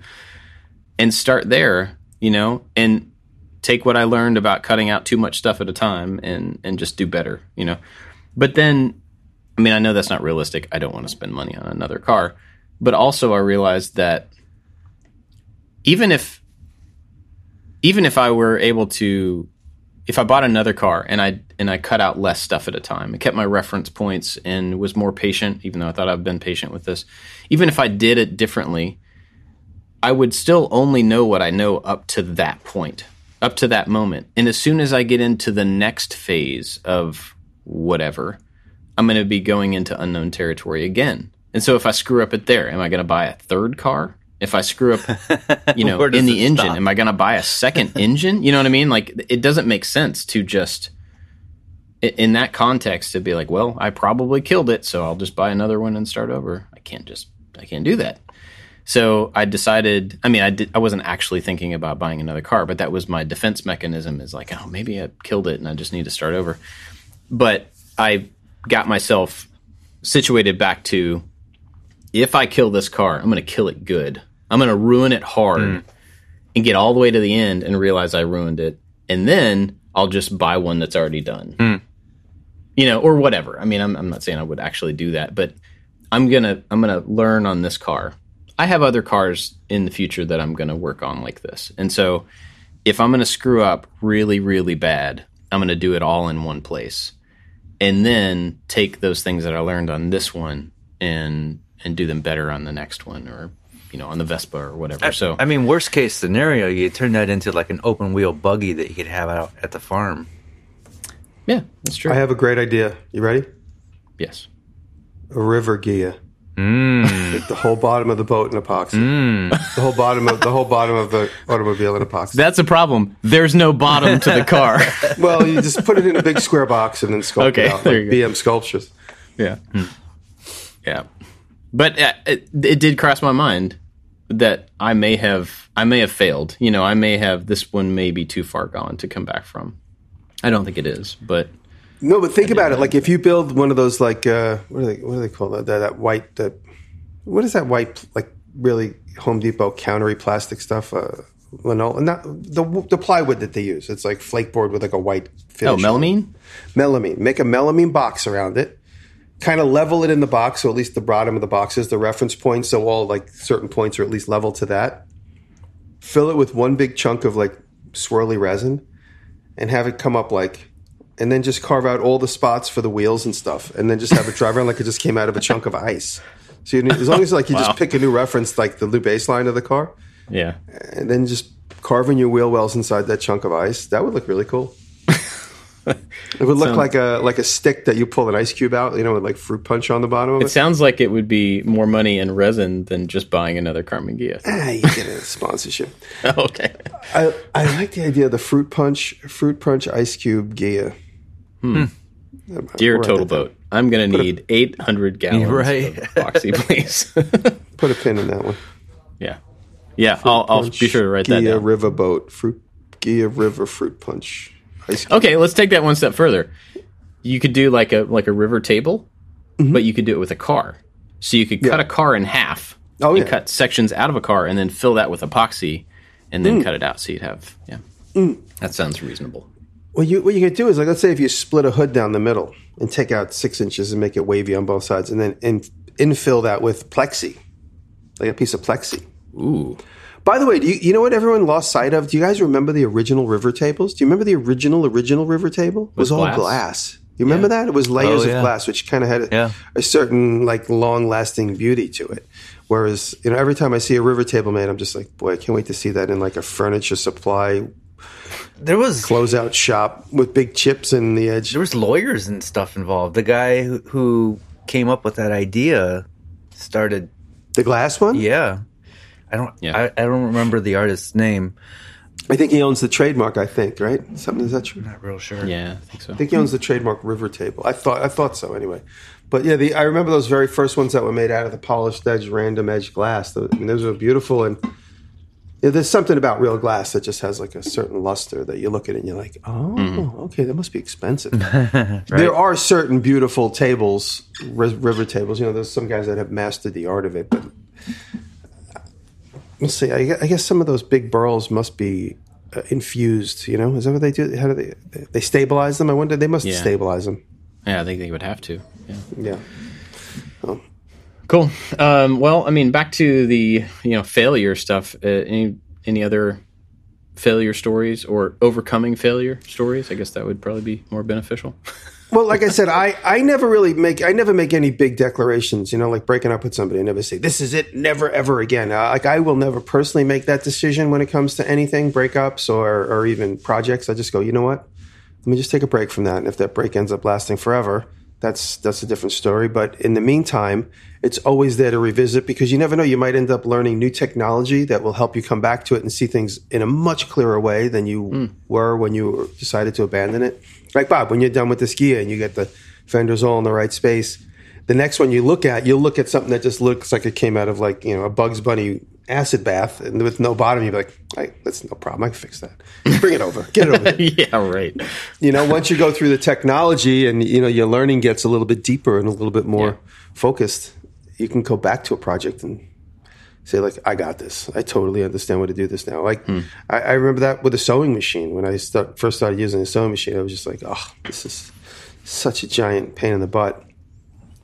and start there, you know, and take what I learned about cutting out too much stuff at a time and and just do better, you know. But then, I mean, I know that's not realistic. I don't want to spend money on another car, but also I realized that even if even if I were able to if I bought another car and I and I cut out less stuff at a time and kept my reference points and was more patient, even though I thought I've been patient with this, even if I did it differently, I would still only know what I know up to that point, up to that moment. And as soon as I get into the next phase of whatever, I'm going to be going into unknown territory again. And so if I screw up it there, am I going to buy a third car? If I screw up, you know, in the engine, stop? am I going to buy a second engine? You know what I mean? Like it doesn't make sense to just in that context to be like, well, I probably killed it, so I'll just buy another one and start over. I can't just I can't do that. So I decided. I mean, I did. I wasn't actually thinking about buying another car, but that was my defense mechanism. Is like, oh, maybe I killed it and I just need to start over. But I got myself situated back to if I kill this car, I'm going to kill it good. I'm going to ruin it hard hmm. and get all the way to the end and realize I ruined it. And then I'll just buy one that's already done. Hmm. You know, or whatever. I mean, I'm, I'm not saying I would actually do that, but I'm going to I'm going to learn on this car. I have other cars in the future that I'm going to work on like this. And so if I'm going to screw up really really bad, I'm going to do it all in one place. And then take those things that I learned on this one and and do them better on the next one or you know on the Vespa or whatever. so I mean, worst case scenario, you turn that into like an open wheel buggy that you could have out at the farm. yeah, that's true. I have a great idea. You ready? yes. A river Ghia. Mm. The whole bottom of the boat in epoxy. The whole bottom of the whole bottom of the automobile in epoxy. That's a problem. There's no bottom to the car. well, you just put it in a big square box and then sculpt Okay, it out there like you go. BM sculptures. yeah. Yeah. But uh, it, it did cross my mind that I may have I may have failed. You know, I may have this one may be too far gone to come back from. I don't think it is, but No, but think about it. Like if you build one of those, like uh, what do they what do they call that? That, that white. That what is that white? Like really Home Depot countery plastic stuff. Uh, linoleum, not the the plywood that they use. It's like flake board with like a white. oh, finish. melamine. melamine. Make a melamine box around it. Kind of level it in the box, so at least the bottom of the box is the reference point. So all like certain points are at least level to that. Fill it with one big chunk of like swirly resin, and have it come up like, and then just carve out all the spots for the wheels and stuff, and then just have it drive around like it just came out of a chunk of ice. So you, as long as like you Wow. just pick a new reference, like the new baseline of the car, Yeah. and then just carving your wheel wells inside that chunk of ice, that would look really cool. it would look Sounds- like a like a stick that you pull an ice cube out, you know, with like fruit punch on the bottom of It it. sounds like it would be more money in resin than just buying another Karmann Ghia. Ah, you get a sponsorship. okay. I I like the idea of the fruit punch fruit punch ice cube Gia. Hmm. Hmm. Dear Write Total that down. Boat, I'm going to need 800 gallons Right. of epoxy, please. Put a pin in that one. yeah. Yeah, I'll, I'll be sure to write that Gia down. River boat fruit Gia River fruit punch. Okay, let's take that one step further. You could do like a like a river table, mm-hmm. but you could do it with a car. So you could cut a car in half Oh, and yeah. cut sections out of a car and then fill that with epoxy and then mm. cut it out so you'd have yeah. Mm. That sounds reasonable. Well, you, what you could do is like, let's say if you split a hood down the middle and take out six inches and make it wavy on both sides, and then in, infill that with plexi, like a piece of plexi. Ooh. By the way, do you, you know what everyone lost sight of? Do you guys remember the original river tables? Do you remember the original original river table? It was, all glass? glass. You remember that? It was layers Oh, of glass, which kind of had a, Yeah. a certain like long lasting beauty to it. Whereas, you know, every time I see a river table made, I'm just like, boy, I can't wait to see that in like a furniture supply There was closeout shop with big chips in the edge. there was lawyers and stuff involved. The guy who, who came up with that idea started. The glass one? Yeah, I don't. Yeah. I, I don't remember the artist's name. I think he owns the trademark. I think right. Something is that true? Not real sure. Yeah, I think so. I think he owns the trademark River Table. I thought I thought so anyway. But yeah, the, I remember those very first ones that were made out of the polished edge, random edge glass. I mean, those were beautiful, and yeah, there's something about real glass that just has like a certain luster that you look at it and you're like, oh, okay, that must be expensive. There are certain beautiful tables, ri- river tables. You know, there's some guys that have mastered the art of it, but let's see. I, I guess some of those big burls must be uh, infused. You know, is that what they do? How do they they stabilize them? I wonder. They must Yeah. stabilize them. Yeah, I think they would have to. Yeah. Yeah. Cool. Um, well, I mean, back to the you know failure stuff. Uh, any any other failure stories or overcoming failure stories? I guess that would probably be more beneficial. Well, like I said, I, I never really make I never make any big declarations. You know, like breaking up with somebody. I never say this is it, never ever again. Uh, like I will never personally make that decision when it comes to anything, breakups or or even projects. I just go, you know what? Let me just take a break from that. And if that break ends up lasting forever, that's that's a different story. But in the meantime, it's always there to revisit because you never know. You might end up learning new technology that will help you come back to it and see things in a much clearer way than you hmm. were when you decided to abandon it. Like Bob, when you're done with the Ghia and you get the fenders all in the right space, the next one you look at, you'll look at something that just looks like it came out of like you know a Bugs Bunny acid bath and with no bottom. You'd be like, hey, that's no problem. I can fix that. Bring it over. Get it over. yeah, right. you know, once you go through the technology and you know your learning gets a little bit deeper and a little bit more Yeah. focused, you can go back to a project and say like, "I got this. I totally understand what to do this now." Like, hmm. I, I remember that with a sewing machine when I start, first started using a sewing machine. I was just like, "Oh, this is such a giant pain in the butt."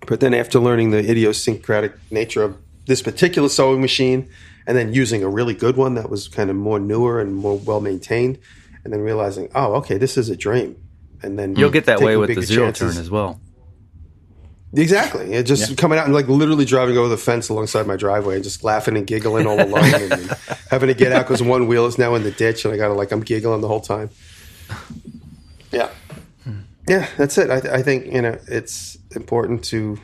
But then after learning the idiosyncratic nature of this particular sewing machine, and then using a really good one that was kind of more newer and more well maintained, and then realizing, oh, okay, this is a dream. And then You'll get that way with the zero chances. turn as well. Exactly. It just coming out and like literally driving over the fence alongside my driveway and just laughing and giggling all along and, having to get out because one wheel is now in the ditch and I got to like, I'm giggling the whole time. Yeah. Hmm. Yeah, that's it. I, I think, you know, it's important to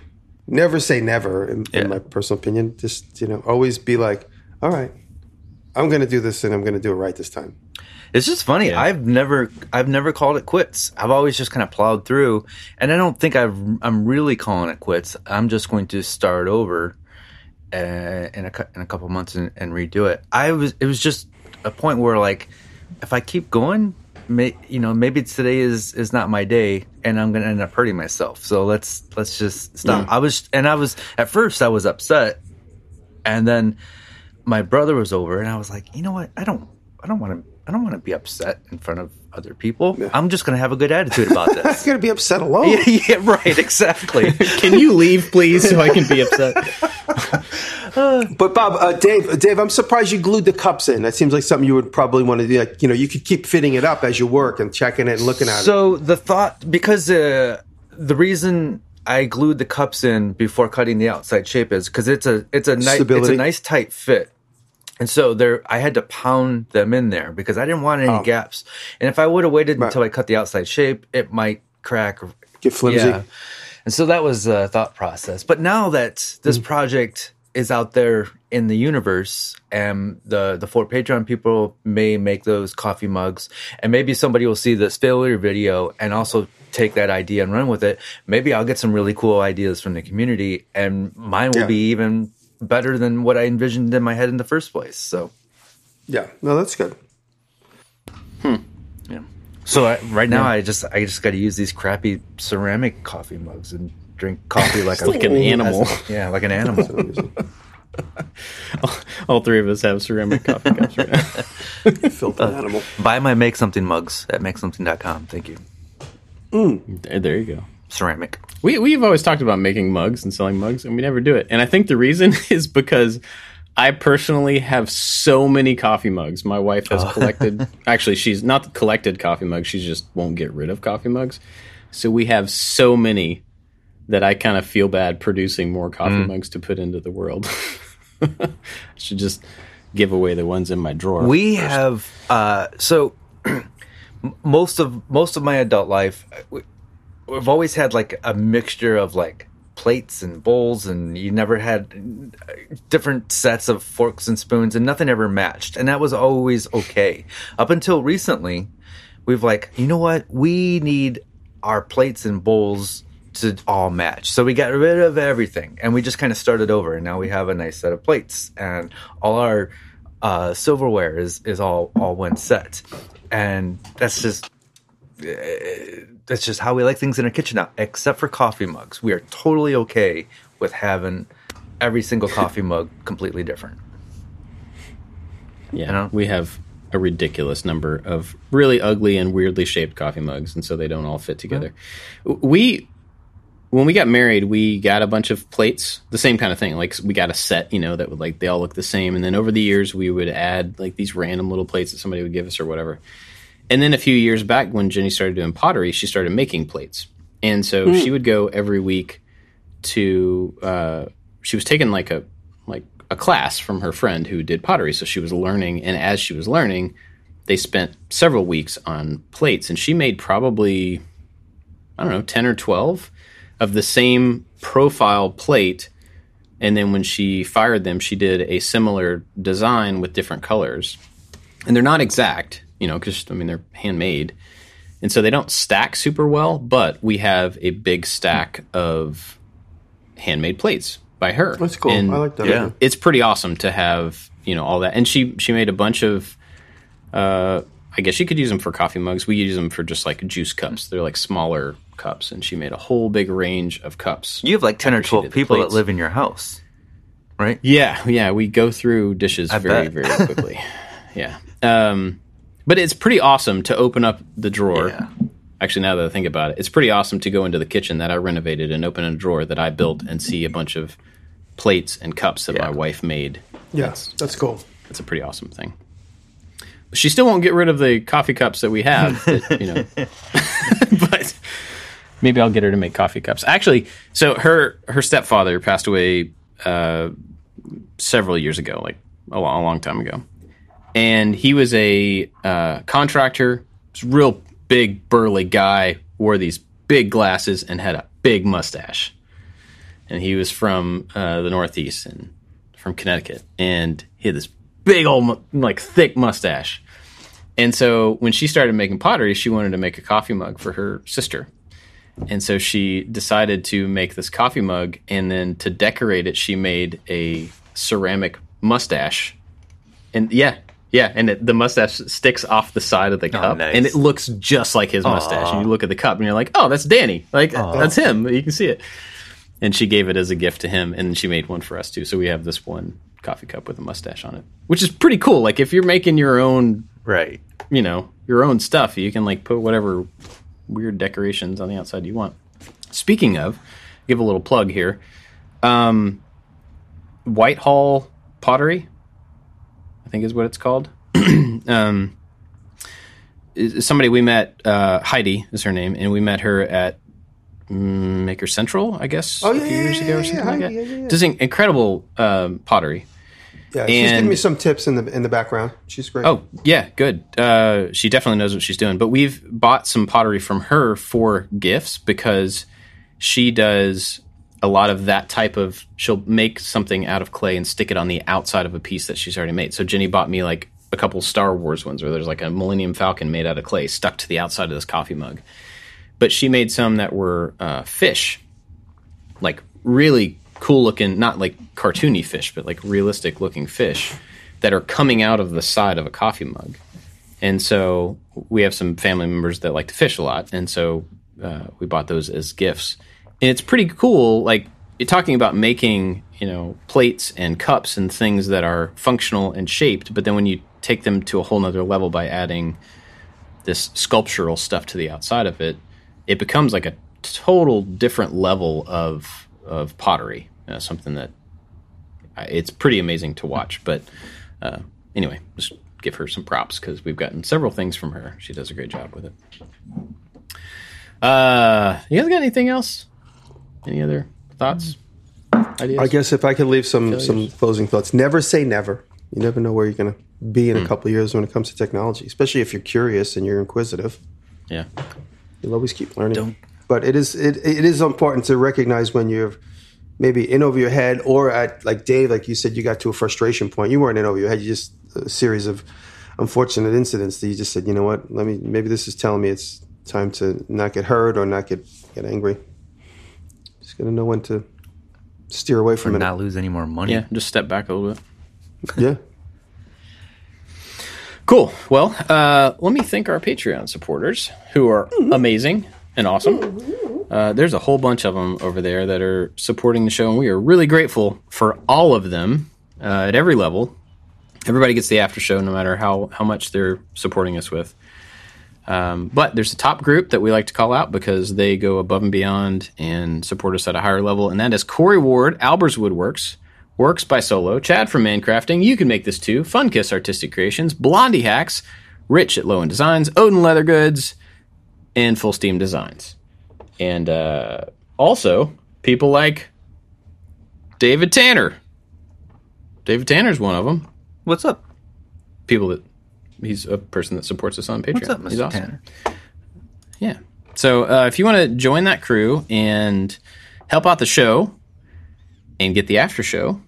never say never, in, Yeah. in my personal opinion. Just, you know, always be like, all right, I'm going to do this and I'm going to do it right this time. It's just funny. I've never, I've never called it quits. I've always just kind of plowed through, and I don't think I've, I'm really calling it quits. I'm just going to start over uh, in a in a couple months and, and redo it. I was, it was just a point where like, if I keep going, may, you know, maybe today is is not my day, and I'm gonna end up hurting myself. So let's let's just stop. I was, and I was at first I was upset, and then my brother was over and I was like, you know what? I don't I don't want to I don't want to be upset in front of other people. I'm just going to have a good attitude about this. I'm going to be upset alone. yeah, yeah, right, exactly. Can you leave, please, so I can be upset? But Bob, uh, Dave, uh, Dave, I'm surprised you glued the cups in. That seems like something you would probably want to do. Like, you know, you could keep fitting it up as you work and checking it and looking at it. so the thought because uh, the reason I glued the cups in before cutting the outside shape is because it's a it's a nice it's a nice tight fit. And so there, I had to pound them in there because I didn't want any oh. gaps. And if I would have waited Right. until I cut the outside shape, it might crack Get flimsy. Yeah. And so that was the thought process. But now that this hmm. project is out there in the universe and the the four Patreon people may make those coffee mugs and maybe somebody will see this failure video and also take that idea and run with it. Maybe I'll get some really cool ideas from the community and mine will Yeah. be even better than what I envisioned in my head in the first place. So Yeah, no, that's good. Hmm. yeah. So I, right now I just I just got to use these crappy ceramic coffee mugs and drink coffee like a- like an animal. Yeah, like an animal. All three of us have ceramic coffee cups right now. Filthy animal. Buy my Make Something mugs at makesomething.com. Thank you. Mm. There, there you go. Ceramic. We we've always talked about making mugs and selling mugs, and we never do it. And I think the reason is because I personally have so many coffee mugs. My wife has collected. Actually, she's not collected coffee mugs. She just won't get rid of coffee mugs. So we have so many that I kind of feel bad producing more coffee mugs to put into the world. I should just give away the ones in my drawer. We have uh, so most of most of my adult life, we, we've always had like a mixture of like plates and bowls, and you never had uh, different sets of forks and spoons, and nothing ever matched, and that was always okay up until recently. We've like, you know what? We need our plates and bowls to all match. So we got rid of everything and we just kind of started over. And now we have a nice set of plates and all our uh, silverware is, is all, all one set. And that's just, uh, that's just how we like things in our kitchen now, except for coffee mugs. We are totally okay with having every single coffee mug completely different. yeah, know? we have a ridiculous number of really ugly and weirdly shaped coffee mugs, and so they don't all fit together. We when we got married, we got a bunch of plates, the same kind of thing. Like we got a set, you know, that would like they all look the same. And then over the years, we would add like these random little plates that somebody would give us or whatever. And then a few years back, when Jenny started doing pottery, she started making plates, and so she would go every week to. Uh, she was taking like a like a class from her friend who did pottery, so she was learning. And as she was learning, they spent several weeks on plates, and she made probably I don't know ten or twelve of the same profile plate. And then when she fired them, she did a similar design with different colors. And they're not exact, you know, because I mean they're handmade, and so they don't stack super well. But we have a big stack of handmade plates by her. That's cool. And I like that. Yeah. idea. it's pretty awesome to have you know all that and she she made a bunch of uh i guess you could use them for coffee mugs we use them for just like juice cups they're like smaller cups and she made a whole big range of cups You have like ten or twelve did the people that live in your house, right? yeah yeah we go through dishes I very bet. very quickly yeah um but it's pretty awesome to open up the drawer Yeah. actually now that i think about it it's pretty awesome to go into the kitchen that i renovated and open a drawer that i built and see a bunch of plates and cups that Yeah. my wife made Yeah, that's cool. That's a pretty awesome thing. But she still won't get rid of the coffee cups that we have, that, you know. but maybe I'll get her to make coffee cups. Actually, so her her stepfather passed away uh, several years ago, like a long, a long time ago, and he was a uh, contractor. Was real big burly guy, wore these big glasses, and had a big mustache. And he was from uh, the Northeast and from Connecticut, and he had this big old, like thick mustache. And so when she started making pottery, she wanted to make a coffee mug for her sister. And so she decided to make this coffee mug, and then to decorate it, she made a ceramic mustache. And yeah, yeah, and it, the mustache sticks off the side of the cup, nice. and it looks just like his mustache. And you look at the cup, and you're like, "Oh, that's Danny! Like that's him. You can see it." And she gave it as a gift to him, and she made one for us too. So we have this one coffee cup with a mustache on it, which is pretty cool. Like if you're making your own Right. you know your own stuff you can like put whatever weird decorations on the outside you want speaking of give a little plug here um whitehall pottery think is what it's called um somebody we met uh heidi is her name and we met her at maker central i guess Oh, a few yeah, years yeah, ago or yeah, something like that yeah, yeah, yeah. does incredible um, pottery Yeah, she's And- giving me some tips in the in the background. She's great. Oh, yeah, good. Uh, she definitely knows what she's doing. But we've bought some pottery from her for gifts because she does a lot of that type of. She'll make something out of clay and stick it on the outside of a piece that she's already made. So Jenny bought me like a couple Star Wars ones where there's like a Millennium Falcon made out of clay stuck to the outside of this coffee mug. But she made some that were uh, fish, like really cool looking, not like cartoony fish, but like realistic looking fish that are coming out of the side of a coffee mug. And so we have some family members that like to fish a lot, and so uh, we bought those as gifts. And it's pretty cool. Like you're talking about making, you know, plates and cups and things that are functional and shaped, but then when you take them to a whole nother level by adding this sculptural stuff to the outside of it, it becomes like a total different level of of pottery. Uh, something that it's pretty amazing to watch. But uh, anyway, just give her some props because we've gotten several things from her. She does a great job with it. Uh, you guys got anything else? Any other thoughts? Ideas? I guess if I could leave some some closing thoughts, never say never. You never know where you're going to be Hmm. in a couple of years when it comes to technology, especially if you're curious and you're inquisitive. Yeah. You'll always keep learning. But it is it, it is important to recognize when you're maybe in over your head or at like Dave, like you said, you got to a frustration point. You weren't in over your head. You just a series of unfortunate incidents that you just said, you know what? Let me maybe this is telling me it's time to not get hurt or not get get angry. Just gotta know when to steer away Or from it. not lose any more money. Yeah. Just step back a little bit. Yeah. Cool. Well, uh, let me thank our Patreon supporters who are amazing and awesome. Uh, there's a whole bunch of them over there that are supporting the show, and we are really grateful for all of them uh, at every level. everybody gets the after show, no matter how how much they're supporting us with. Um, but there's a top group that we like to call out because they go above and beyond and support us at a higher level, and that is Corey Ward, Albers Woodworks, Works by Solo, Chad from Mancrafting, You Can Make This Too, Fun Kiss Artistic Creations, Blondie Hacks, Rich at Low End Designs, Odin Leather Goods, and Full Steam Designs. And uh, also people like David Tanner. David Tanner's one of them. What's up? People that he's a person that supports us on Patreon. What's up, Mr. He's awesome. Tanner? Yeah. So uh, if you want to join that crew and help out the show and get the after show,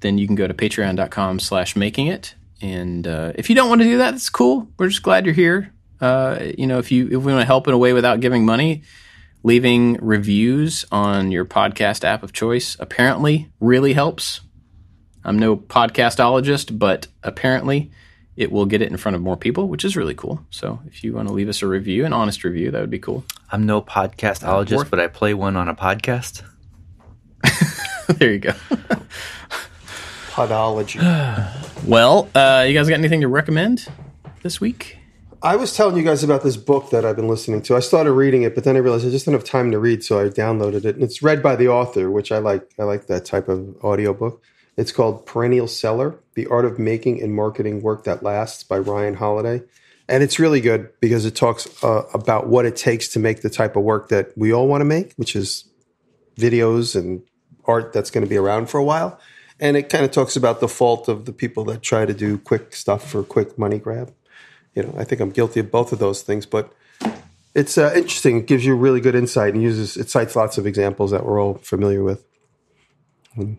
then you can go to patreon.com slash making it. And uh, if you don't want to do that, that's cool. We're just glad you're here. Uh, you know, if you if we want to help in a way without giving money, leaving reviews on your podcast app of choice apparently really helps. I'm no podcastologist, but apparently it will get it in front of more people, which is really cool. So if you want to leave us a review, an honest review, that would be cool. I'm no podcastologist, worth- but I play one on a podcast. there you go. Podology. Well, uh, you guys got anything to recommend this week? I was telling you guys about this book that I've been listening to. I started reading it, but then I realized I just didn't have time to read, so I downloaded it. And it's read by the author, which I like. I like that type of audiobook. It's called Perennial Seller: The Art of Making and Marketing Work That Lasts by Ryan Holiday. And it's really good because it talks uh, about what it takes to make the type of work that we all want to make, which is videos and art that's going to be around for a while. And it kind of talks about the fault of the people that try to do quick stuff for quick money grab. You know, I think I'm guilty of both of those things, but it's uh, interesting. It gives you really good insight and uses it cites lots of examples that we're all familiar with. And,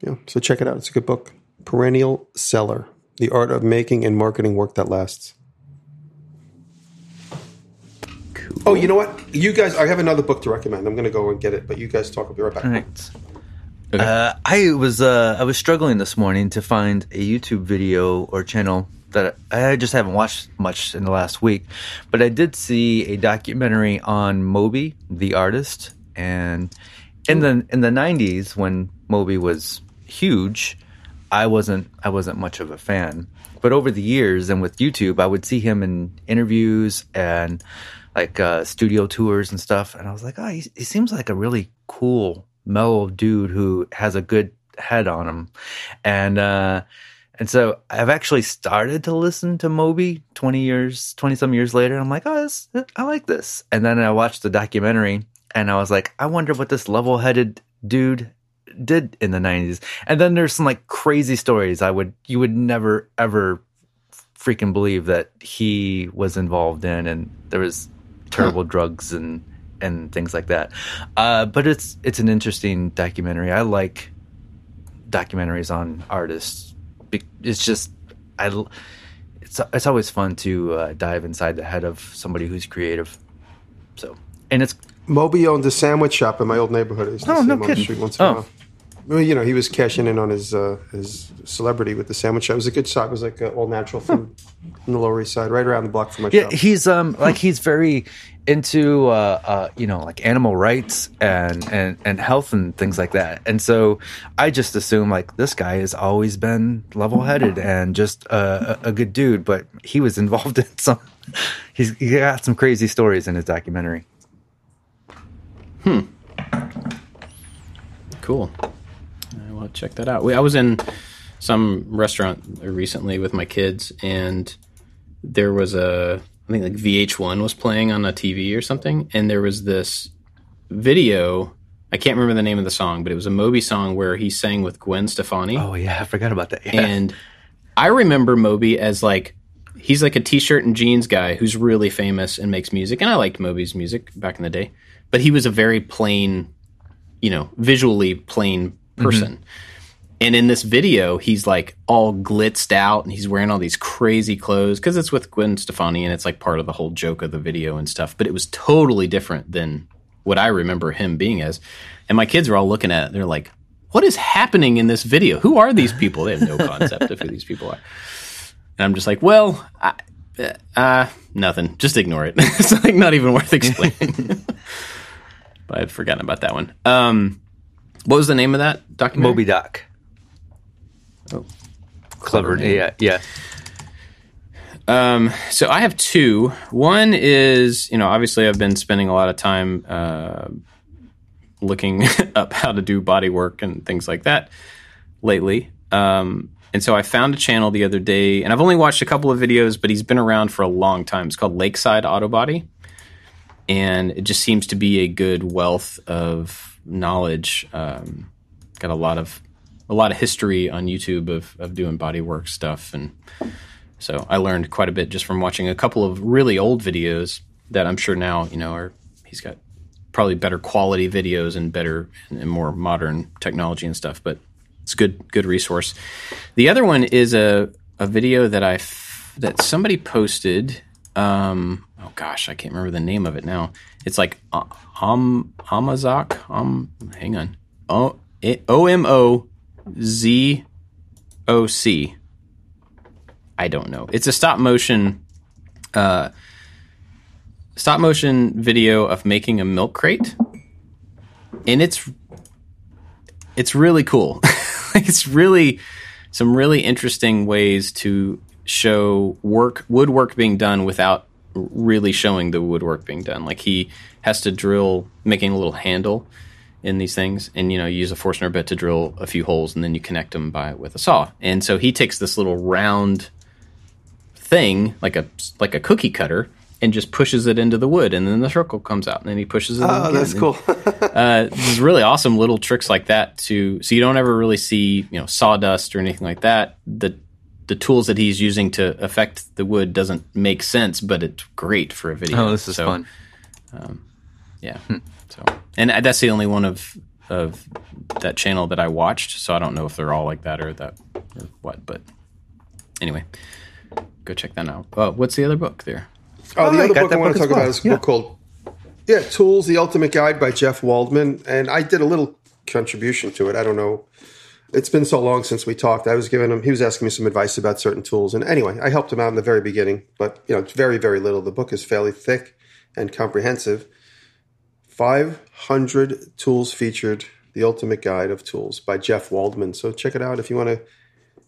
yeah, so check it out. It's a good book. Perennial Seller: The Art of Making and Marketing Work That Lasts. Oh, you know what? You guys, I have another book to recommend. I'm going to go and get it, but you guys talk. I'll be right back. All right. Uh, I was uh, I was struggling this morning to find a YouTube video or channel that I just haven't watched much in the last week, but I did see a documentary on Moby, the artist, and in the in the '90s when Moby was huge, I wasn't I wasn't much of a fan. But over the years and with YouTube, I would see him in interviews and like uh, studio tours and stuff, and I was like, oh, he, he seems like a really cool, mellow dude who has a good head on him, and uh, and so I've actually started to listen to Moby twenty years, twenty some years later. I'm like, oh, this, I like this, and then I watched the documentary, and I was like, I wonder what this level headed dude did in the 90s and then there's some like crazy stories i would you would never ever freaking believe that he was involved in and there was terrible drugs and and things like that. Uh but it's it's an interesting documentary. I like documentaries on artists. It's just I, it's it's always fun to uh, dive inside the head of somebody who's creative. So and it's Moby owned a sandwich shop in my old neighborhood. I used to Oh, see no him on the street once in a Oh. while. Well, you know, he was cashing in on his uh, his celebrity with the sandwich shop. It was a good shop. It was like uh, all natural food on the Lower East Side, right around the block from my Yeah, shop. he's um like he's very into uh, uh you know like animal rights and and and health and things like that. And so I just assume like this guy has always been level headed and just a, a a good dude, but he was involved in some. He's he got some crazy stories in his documentary. Hmm. Cool. Check that out. We, I was in some restaurant recently with my kids, and there was a I think like VH1 was playing on a TV or something, and there was this video. I can't remember the name of the song, but it was a Moby song where he sang with Gwen Stefani. Oh yeah, I forgot about that. Yeah. And I remember Moby as like he's like a t-shirt and jeans guy who's really famous and makes music. And I liked Moby's music back in the day, but he was a very plain, you know, visually plain person. And in this video, he's like all glitzed out and he's wearing all these crazy clothes because it's with Gwen Stefani and it's like part of the whole joke of the video and stuff. But it was totally different than what I remember him being as. And my kids were all looking at it. They're like, what is happening in this video? Who are these people? They have no concept of who these people are. And I'm just like, well, I, uh, nothing. Just ignore it. it's like not even worth explaining. but I'd forgotten about that one. Um, what was the name of that documentary? Moby Doc. Oh, clever. name. Yeah, yeah. Um, so I have two. One is, you know, obviously I've been spending a lot of time uh, looking up how to do body work and things like that lately. Um, and so I found a channel the other day, and I've only watched a couple of videos, but he's been around for a long time. It's called Lakeside Auto Body, and it just seems to be a good wealth of knowledge. Um, got a lot of a lot of history on YouTube of of doing body work stuff and. So I learned quite a bit just from watching a couple of really old videos that I'm sure now, you know, are he's got probably better quality videos and better and more modern technology and stuff, but it's a good good resource. The other one is a a video that I f- that somebody posted um oh gosh, I can't remember the name of it now. It's like uh, um Amazok um hang on. O O M O Z O C. I don't know. It's a stop motion, uh, stop motion video of making a milk crate, and it's it's really cool. like it's really some really interesting ways to show work woodwork being done without really showing the woodwork being done. Like he has to drill, making a little handle in these things, and you know, you use a Forstner bit to drill a few holes, and then you connect them by with a saw. And so he takes this little round thing, like a like a cookie cutter, and just pushes it into the wood, and then the circle comes out, and then he pushes it. Oh, that's And, cool. uh, there's really awesome little tricks like that to so you don't ever really see you know sawdust or anything like that. The the tools that he's using to affect the wood doesn't make sense, but it's great for a video. Oh, this is So, fun. Yeah. So and that's the only one of of that channel that I watched. So I don't know if they're all like that or that or what. But anyway, go check that out. Uh, what's the other book there? Oh, the I other got book I that want to talk well. about is a Yeah. book called Yeah, Tools: The Ultimate Guide by Jeff Waldman, and I did a little contribution to it. I don't know. It's been so long since we talked. I was giving him. He was asking me some advice about certain tools, and anyway, I helped him out in the very beginning. But you know, it's very, very little. The book is fairly thick and comprehensive. Five hundred tools featured. The Ultimate Guide of Tools by Jeff Waldman. So check it out if you want to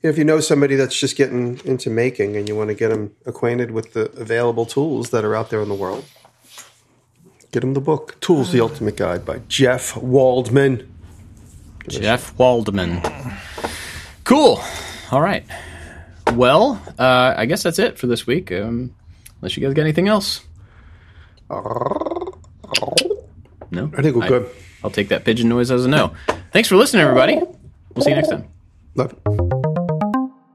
if you know somebody that's just getting into making and you want to get them acquainted with the available tools that are out there in the world, get them the book Tools the Ultimate Guide by Jeff Waldman. Jeff Waldman. Cool. All right. Well, uh, I guess that's it for this week. Um, unless you guys got anything else. No, I think we're good. I'll take that pigeon noise as a no. Thanks for listening, everybody. We'll see you next time. Love.